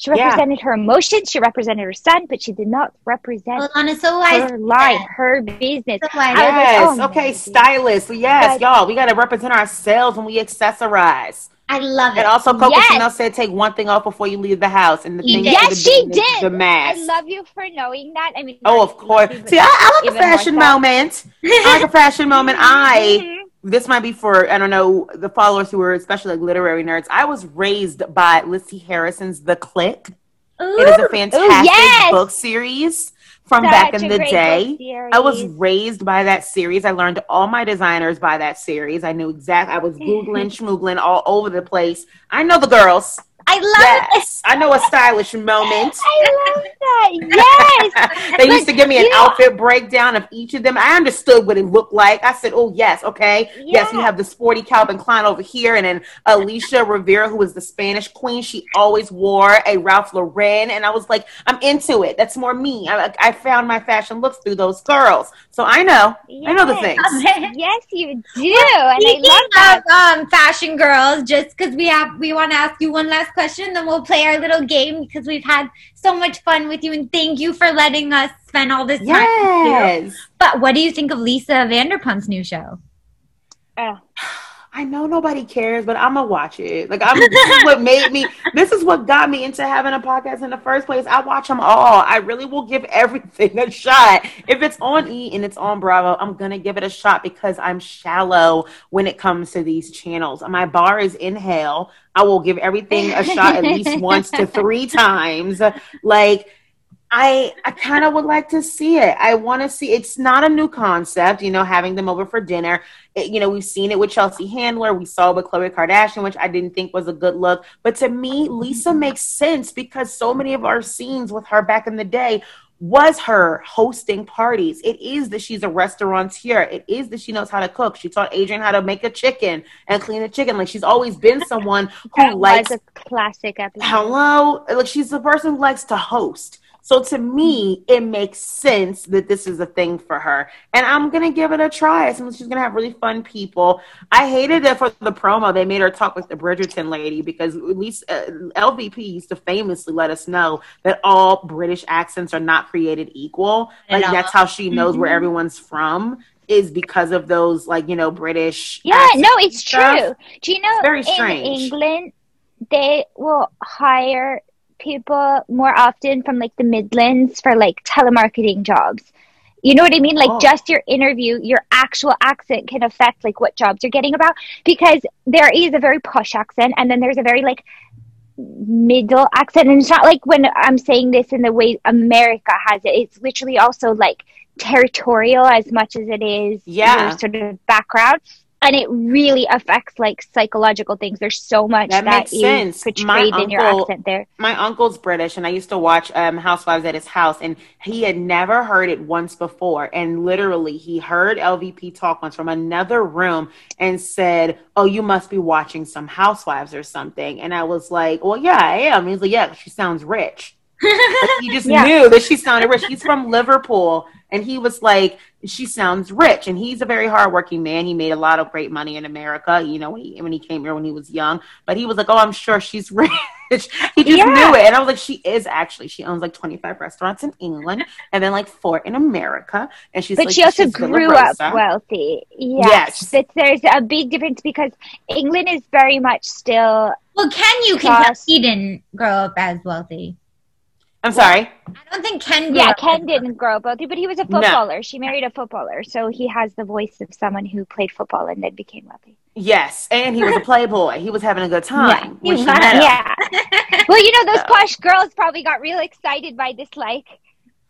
She Yeah. represented her emotions, she represented her son, but she did not represent Hold on, it's so wise. her line, her business. So wise. I like, Yes. oh, okay, Meredith. stylists. Yes, But- y'all. We got to represent ourselves when we accessorize. I love it. And also, Coco Yes. Chanel said, take one thing off before you leave the house. And the She thing did. Yes, have she been did. The, the mask. I love you for knowing that. I mean, Oh, of course. love you, but See, I, I like a fashion moment. I like a fashion moment. I Mhm. This might be for I don't know the followers who are especially like literary nerds. I was raised by Lisi Harrison's The Clique. It is a fantastic yes! book series from Such back in the day. I was raised by that series. I learned all my designers by that series. I knew exact. I was googling, schmoogling all over the place. I know the girls. I love Yes, I know a stylish moment. I love that. Yes. they used to give me an you know- outfit breakdown of each of them. I understood what it looked like. I said, "Oh yes, okay, yes." You have the sporty Calvin Klein over here, and then Alicia Rivera, who was the Spanish queen. She always wore a Ralph Lauren, and I was like, "I'm into it. That's more me." I, I found my fashion looks through those girls, so I know. I know the things. Yes, you do. And I Speaking love that. of um, fashion girls, just because we have, we want to ask you one last question, then we'll play our little game because we've had so much fun with you, and thank you for letting us spend all this time. with you. Yes. But what do you think of Lisa Vanderpump's new show? Oh, I know nobody cares, but I'm gonna watch it. Like I'm. what made me. This is what got me into having a podcast in the first place. I watch them all. I really will give everything a shot. If it's on E and it's on Bravo, I'm gonna give it a shot because I'm shallow when it comes to these channels. My bar is in hell. I will give everything a shot at least once to three times. Like. I I kind of would like to see it. I want to see. It's not a new concept, you know, having them over for dinner. It- you know, we've seen it with Chelsea Handler. We saw it with Khloe Kardashian, which I didn't think was a good look. But to me, Lisa makes sense because so many of our scenes with her back in the day was her hosting parties. It is that she's a restaurateur. It is that she knows how to cook. She taught Adrian how to make a chicken and clean a chicken. Like she's always been someone who that likes a classic episode. hello like she's the person who likes to host so to me it makes sense that this is a thing for her and i'm gonna give it a try since she's gonna have really fun people i hated that for the promo they made her talk like the bridgerton lady because at least uh, lvp used to famously let us know that all british accents are not created equal like that's how she knows where Mhm. everyone's from is because of those like you know british Yeah, no, it's stuff. true. Do you know Very in strange. England they will hire people more often from like the Midlands for like telemarketing jobs. You know what I mean? Like Oh. just your interview, your actual accent can affect like what jobs you're getting about because there is a very posh accent and then there's a very like middle accent and it's not like when I'm saying this in the way America has it. It's literally also like territorial as much as it is Yeah. your sort of background. And it really affects like psychological things. There's so much That that makes is sense. portrayed My in your accent there. my uncle's British, and I used to watch um, Housewives at his house, and he had never heard it once before. And literally, he heard LVP talk once from another room and said, "Oh, you must be watching some Housewives or something." And I was like, "Well, yeah, I am." He's like, "Yeah, she sounds rich." Like, he just Yeah. knew that she sounded rich. He's from Liverpool, and he was like, "She sounds rich." And he's a very hardworking man. He made a lot of great money in America. You know, when he when he came here when he was young. But he was like, "Oh, I'm sure she's rich." he just Yeah. knew it, and I was like, "She is actually. She owns like 25 restaurants in England, and then like four in America." And she's But like, she also she's grew up wealthy. Yes. Yes. But there's a big difference because England is very much still Well, can you can tell Plus- he didn't grow up as wealthy. I'm sorry. I don't think Ken. Grew Yeah, up Ken didn't grow up wealthy, but he was a No. footballer. She married a footballer, so he has the voice of someone who played football and then became wealthy. Yes, and he was a playboy. He was having a good time. he was. met. Yeah. well, you know, those So- posh girls probably got real excited by this, like,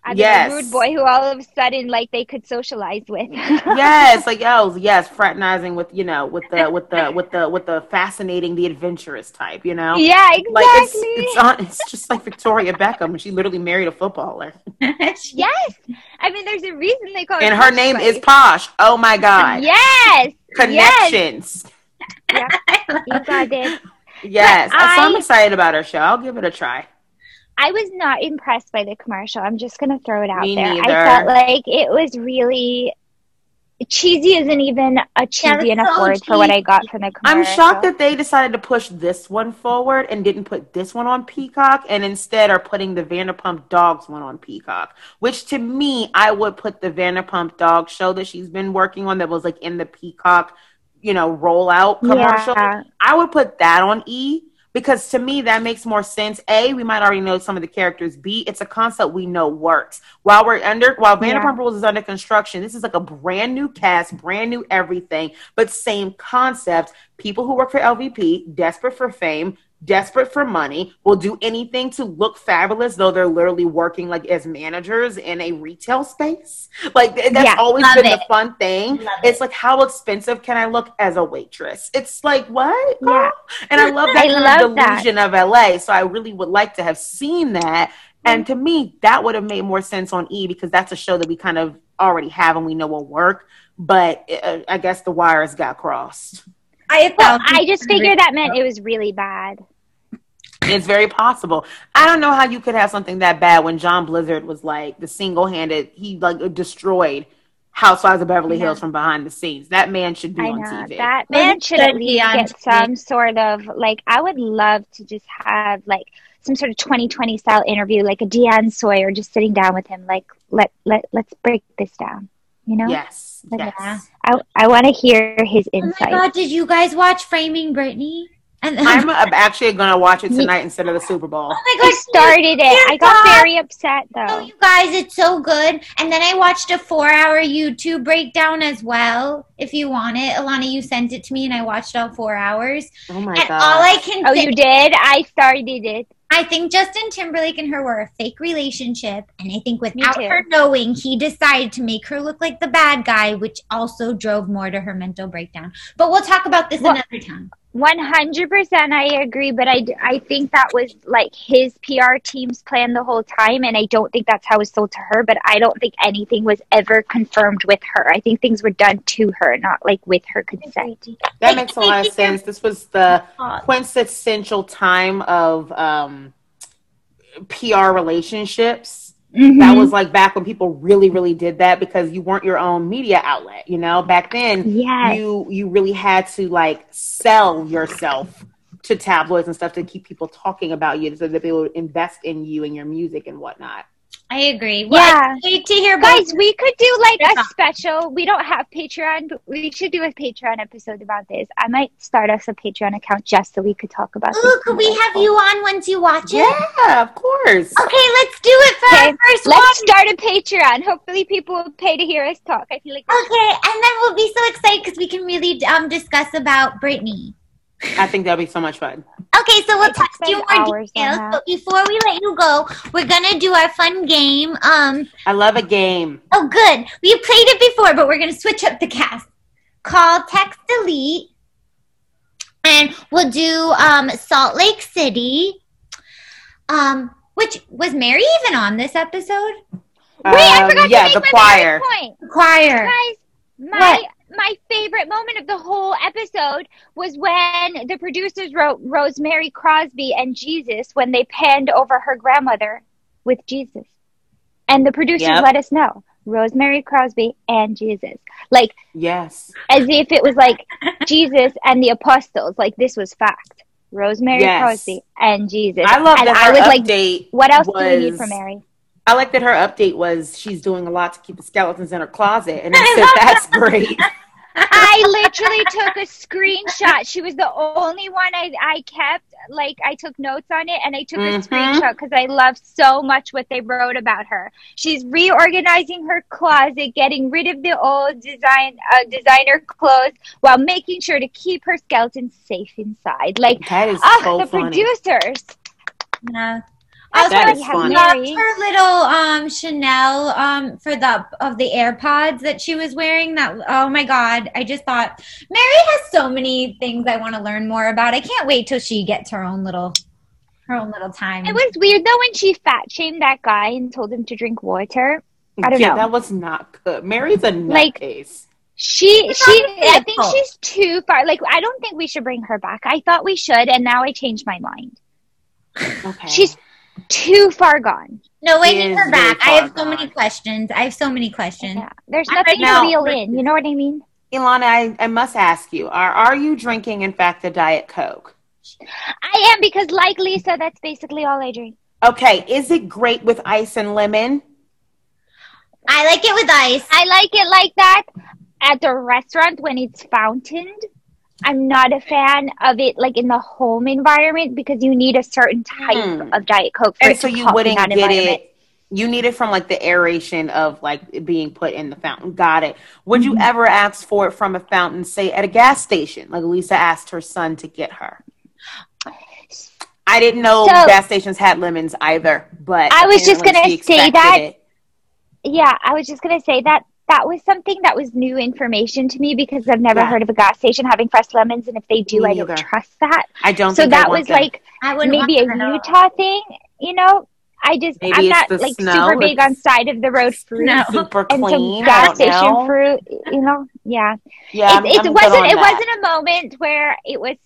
I've Yes. a rude boy who all of a sudden like they could socialize with. yes, like oh yes, fraternizing with you know with the with the with the with the fascinating, the adventurous type, you know. yeah, exactly. Like it's it's on, it's just like Victoria Beckham. She literally married a footballer, yes. I mean, there's a reason they call and her Posh name Spice. is Posh. Oh my god, Yes. connections. Yeah. You got it. Yes, But so I'm excited about her show. I'll give it a try. I was not impressed by the commercial. I'm just gonna throw it out Me there. neither. I felt like it was really cheesy. Isn't even a cheesy it's enough so word for what I got from the. I'm shocked that they decided to push this one forward and didn't put this one on Peacock and instead are putting the Vanderpump Dogs one on Peacock. Which to me, I would put the Vanderpump Dog show that she's been working on that was like in the Peacock, you know, rollout commercial. Yeah. I would put that on E because to me that makes more sense. A, we might already know some of the characters. B, it's a concept we know works. While we're under while Yeah. Vanderpump Rules is under construction, this is like a brand new cast, brand new everything, but same concept. People who work for LVP, desperate for fame, desperate for money, will do anything to look fabulous, though they're literally working like as managers in a retail space. Like that's Yeah, always been it. the fun thing. Love It's like how expensive can I look as a waitress? It's like what? Yeah. And I love that kind love of that. of LA. So I really would like to have seen that. And to me, that would have made more sense on E because that's a show that we kind of already have and we know will work. But uh, I guess the wires got crossed. I Well, I just figured that meant it was really bad. It's very possible. I don't know how you could have something that bad when John Blizzard was like the single handed, he like destroyed Housewives of Beverly Yeah. Hills from behind the scenes. That man should be I on know TV. that Well, man should at be least on get TV. some sort of like. I would love to just have like some sort of 2020 style interview, like a Diane Sawyer, just sitting down with him, like let let let's break this down. You know, yes. Like, Yes. I I want to hear his insight. Oh my god, did you guys watch Framing Britney? And I'm actually going to watch it tonight instead of the Super Bowl. oh my I god, started it. I got very upset though. Oh, though. you guys, it's so good. And then I watched a four hour YouTube breakdown as well. If you want it, Alana, you sent it to me and I watched all four hours. Oh my and god. all I can Oh, think, you did? I started it. I think Justin Timberlake and her were a fake relationship. And I think without her knowing, he decided to make her look like the bad guy, which also drove more to her mental breakdown. But we'll talk about this Well- another time. One hundred percent, I agree. But I, I think that was like his PR team's plan the whole time, and I don't think that's how it was sold to her. But I don't think anything was ever confirmed with her. I think things were done to her, not like with her consent. That makes a lot of sense. This was the quintessential time of um, PR relationships. That Mhm. was like back when people really, really did that because you weren't your own media outlet. You know, back then yes. you you really had to like sell yourself to tabloids and stuff to keep people talking about you so that they would invest in you and your music and whatnot. I agree. Well, Yeah. I wait to hear about Guys, we could do like a special. We don't have Patreon, but we should do a Patreon episode about this. I might start us a Patreon account just so we could talk about this. Could we have you on once you watch it? Yeah, of course. Okay, let's do it for Okay, our first Let's one. start a Patreon. Hopefully, people will pay to hear us talk. I feel like Okay, and then we'll be so excited because we can really um discuss about Britney. I think that'll be so much fun. Okay, so we'll I could text you more hours on details. But before we let you go, we're gonna do our fun game. Um, I love a game. oh, good. We played it before, but we're gonna switch up the cast. Call, text, delete, and we'll do um Salt Lake City. Um, which was Mary even on this episode? Wait, I Um, forgot yeah, to make the my choir. point. The choir. Guys, my What? My favorite moment of the whole episode was when the producers wrote Rosemary Cosby and Jesus when they panned over her grandmother with Jesus. And the producers Yep. let us know Rosemary Cosby and Jesus. Like Yes. as if it was like Jesus and the apostles. Like this was fact. Rosemary Yes. Cosby and Jesus. I love and that I was like, update. what else do we need was- from Mary? I like that her update was she's doing a lot to keep the skeletons in her closet, and I said that's great. I literally took a screenshot. She was the only one I, I kept. Like I took notes on it and I took Mhm. a screenshot because I love so much what they wrote about her. She's reorganizing her closet, getting rid of the old design uh, designer clothes while making sure to keep her skeleton safe inside. Like That is ah, so the funny. producers. Yeah. Also, That I is fun. loved Mary. her little um Chanel um for the of the AirPods that she was wearing. That oh my god, I just thought Mary has so many things I want to learn more about. I can't wait till she gets her own little her own little time. It was weird though when she fat shamed that guy and told him to drink water. I don't yeah, know. that was not good. Mary's a Like- nutcase. She she I think she's too far. Like I don't think we should bring her back. I thought we should, and now I changed my mind. okay. She's too far gone. no, She wait, is her very back. I far have so many questions. I have so many questions. Yeah, there's nothing ready to now. reel in. You know what I mean? Ilana, I, I must ask you, are are you drinking in fact a Diet Coke? I am because, like Lisa, that's basically all I drink. Okay, is it great with ice and lemon? I like it with ice. I like it like that at the restaurant when it's fountained. I'm not a fan of it like in the home environment because you need a certain type Hmm. of Diet Coke for And so you wouldn't get it. You need it from like the aeration of like being put in the fountain. Got it. Would Mm-hmm. you ever ask for it from a fountain, say at a gas station, like Lisa asked her son to get her? I didn't know So- gas stations had lemons either, but I was just gonna say that. it. Yeah, I was just gonna say that that was something that was new information to me because I've never Yeah. heard of a gas station having fresh lemons, and if they do, Me I don't neither. trust that. I don't. So think I that want was them. like I maybe a want that at all. Utah thing, you know. I just Maybe I'm not like snow, super big it's on side of the road fruit No. super and clean. some gas station know. fruit, you know. Yeah, Yeah, I'm- it, it I'm wasn't on it that. wasn't a moment where it was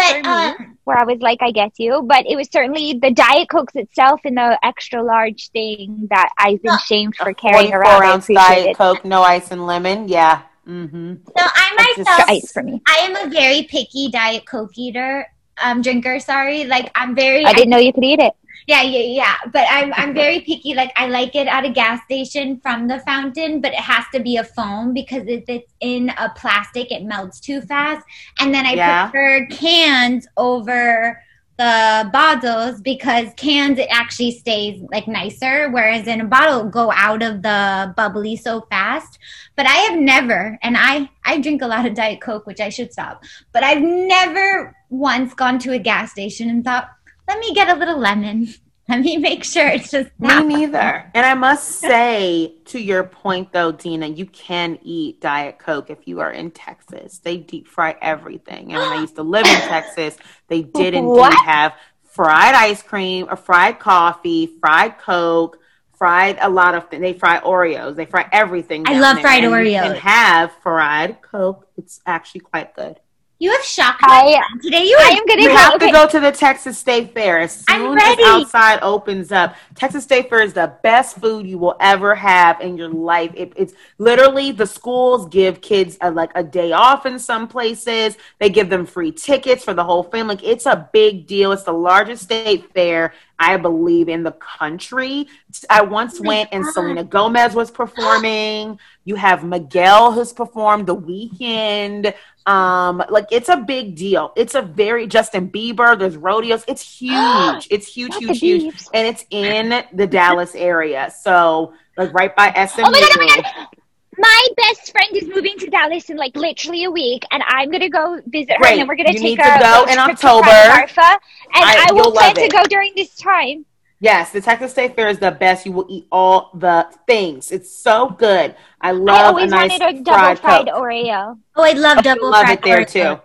But for me, um, where I was like, I get you, but it was certainly the Diet Cokes itself and the extra large thing that I've been shamed for carrying around. I ounce appreciate Diet. Coke, no ice and lemon. Yeah. Mm-hmm. so I That's just myself, Ice for me. I am a very picky Diet Coke eater, um, drinker. Sorry, like I'm very. I didn't know you could eat it. Yeah, yeah, yeah. But I'm I'm very picky. Like I like it at a gas station from the fountain, but it has to be a foam because if it's in a plastic, it melts too fast. And then I Yeah. prefer cans over the bottles because cans it actually stays like nicer, whereas in a bottle go out of the bubbly so fast. But I have never, and I I drink a lot of Diet Coke, which I should stop. But I've never once gone to a gas station and thought, let me get a little lemon. Let me make sure it's just Me that. neither. And I must say, to your point though, Dina, you can eat Diet Coke if you are in Texas. They deep fry everything. And when I used to live in Texas, they did indeed What? have fried ice cream, a fried coffee, fried Coke, fried a lot of things. They fry Oreos. They fry everything. I love there. fried And Oreos. can have fried Coke. It's actually quite good. You have shocked my I mind today. You I am gonna go. have okay. to go to the Texas State Fair as I'm soon as outside opens up. Texas State Fair is the best food you will ever have in your life. It, it's literally the schools give kids a, like a day off in some places. They give them free tickets for the whole family. Like, it's a big deal. It's the largest state fair I believe in the country. I once went and Selena Gomez was performing. You have Miguel who's performed the Weeknd. Um, like it's a big deal. It's a very Justin Bieber. There's rodeos. It's huge. It's huge, huge, huge, and it's in the Dallas area. So like right by SMU. Oh my god! Oh my god! My best friend is moving to Dallas in like literally a week, and I'm gonna go visit her, Great. and then we're gonna You take need a to go in trip to October. Marfa, and I- I, will plan love to go during this time. Yes, the Texas State Fair is the best. You will eat all the things. It's so good. I I love a nice wanted a double fried fried Oreo. Oh, I love I double love fried it there Oreo. too.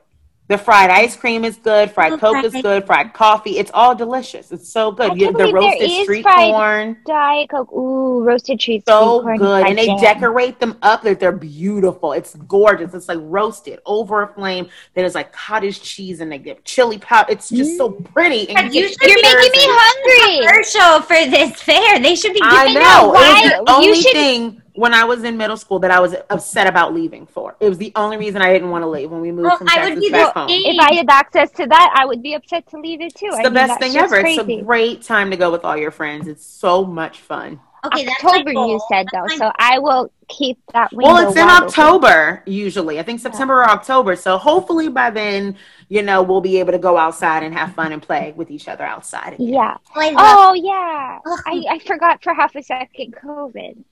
The fried ice cream is good. Fried Double Coke is good. Fried coffee. It's all delicious. It's so good. I You, can't the believe there roasted is street fried corn. Diet Coke. Ooh, roasted trees. so sweet corn, good and they jam. decorate them up that they're beautiful it's gorgeous it's like roasted over a flame then it's like cottage cheese and they get chili powder it's just so mm. pretty and You get should You're making me hungry. Commercial for this fair. They should be i giving know why- it was the you should- thing when i was in middle school that i was upset about leaving for it was the only reason i didn't want to leave when we moved Well, from I texas would be back home. If I had access to that, I would be upset to leave it too. it's I the mean, best that's thing ever Crazy. it's a great time to go with all your friends it's so much fun Okay, that's my October, goal. you said though, so I will keep that. Well, it's in wide open. October usually. I think September or October. So hopefully by then, you know, we'll be able to go outside and have fun and play with each other outside. Yeah. goal. Oh yeah. I, I forgot for half a second COVID.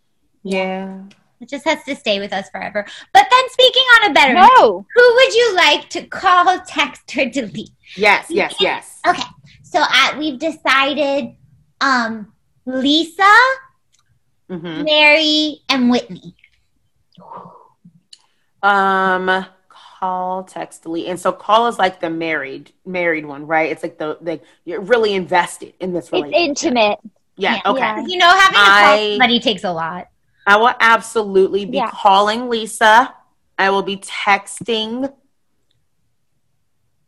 Yeah. It just has to stay with us forever. But then, speaking on a better note, who would you like to call, text, or delete? Yes, yes, yes. Okay, so uh, we've decided um, Lisa, Mhm. Mary, and Whitney. Um, call, text, delete, and so call is like the married married one, right? It's like the like you're really invested in this It's intimate. Yeah. Yeah. Okay. Yeah. You know, having to call I- somebody takes a lot. I will absolutely be Yeah. calling Lisa. I will be texting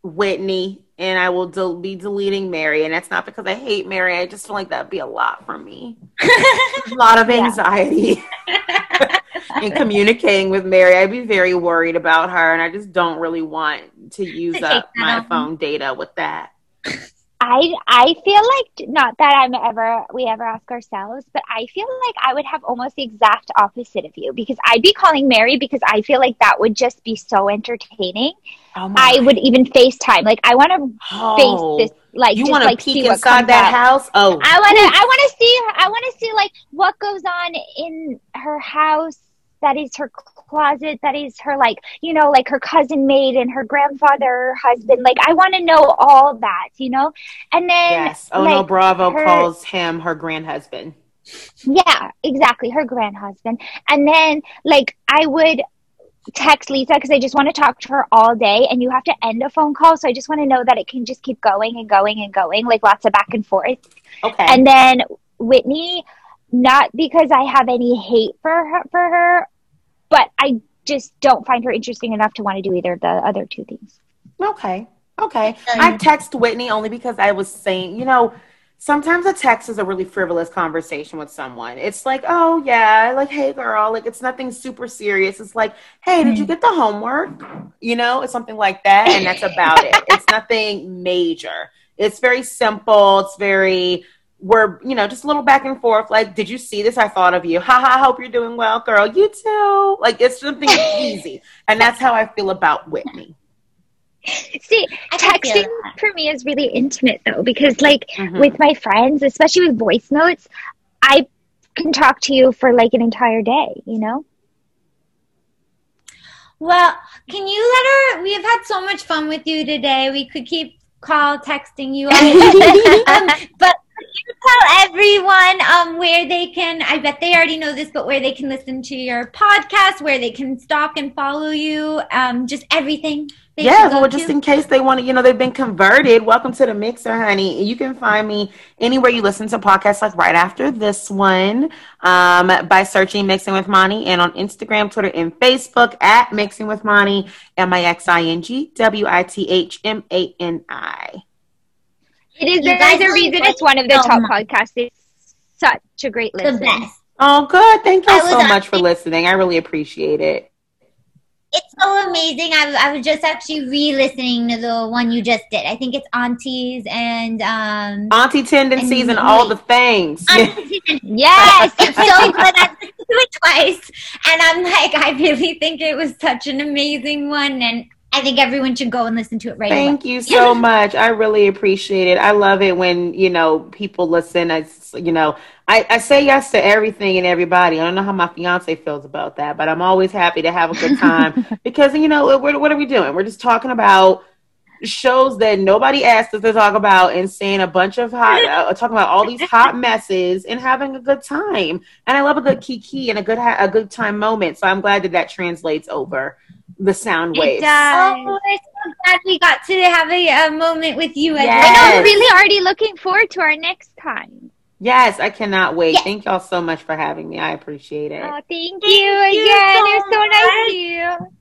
Whitney, and I will del- be deleting Mary. And that's not because I hate Mary. I just feel like that'd be a lot for me. a lot of anxiety in communicating with Mary. I'd be very worried about her, and I just don't really want to use To up my phone data with that. I I feel like not that I'm ever we ever ask ourselves, but I feel like I would have almost the exact opposite of you because I'd be calling Mary because I feel like that would just be so entertaining. Oh I would even FaceTime. Like I want to Oh, face this like you want to like peek inside that house? Oh, I want to I want to see I want to see like what goes on in her house that is her closet that is her like you know like her cousin made and her grandfather her husband like I want to know all that you know and then yes. Oh no, Bravo her- calls him her grand husband. yeah exactly her grand husband and then like I would text Lisa because I just want to talk to her all day and you have to end a phone call so I just want to know that it can just keep going and going and going like lots of back and forth Okay. And then Whitney, not because I have any hate for her, for her, but I just don't find her interesting enough to want to do either of the other two things. Okay. Okay. I text Whitney only because I was saying, you know, sometimes a text is a really frivolous conversation with someone. It's like, oh yeah, like hey girl, like it's nothing super serious. It's like, hey, did you mm. get the homework? You know, it's something like that, and that's about it. It's nothing major. It's very simple. It's very we're you know just a little back and forth like did you see this i thought of you haha i hope you're doing well girl you too like it's something easy and that's how i feel about whitney See, I texting for me is really intimate though, because like Mhm. with my friends, especially with voice notes, I can talk to you for like an entire day, you know? Well, can you let her? We have had so much fun with you today. We could keep call texting you, um, but you tell everyone um, where they can. I bet they already know this, but where they can listen to your podcast, where they can stalk and follow you, um, just everything. They yeah, well, just to. in case they want to, you know, they've been converted. Welcome to the mixer, honey. You can find me anywhere you listen to podcasts, like right after this one, um, by searching "Mixing with Mani" and on Instagram, Twitter, and Facebook at "Mixing with Mani." M I X I N G W I T H M A N I. It is You guys is a reason it's one of the so top much. podcasts. It's such a great the listen. best. Oh, good. Thank you so much for listening. I really appreciate it. It's so amazing. I, I was just actually re-listening to the one you just did. I think it's aunties and um. Auntie tendencies and, And all the things. Yes. it's so good. I've listened to it twice, and I'm like, I really think it was such an amazing one, and I think everyone should go and listen to it right away. Thank you so much. I really appreciate it. I love it when, you know, people listen. I, you know, I, I say yes to everything and everybody. I don't know how my fiance feels about that, but I'm always happy to have a good time because, you know, what, what are we doing? We're just talking about shows that nobody asked us to talk about and saying a bunch of hot, uh, talking about all these hot messes and having a good time. And I love a good kiki and a good, ha- a good time moment. So I'm glad that that translates over the sound It waves. does. Oh, we're so glad we got to have a, a moment with you. Yes. I know, well. I'm really already looking forward to our next time. Yes, I cannot wait. Yes. Thank y'all so much for having me. I appreciate it. Oh, thank, Thank you you again. so it was so nice to you.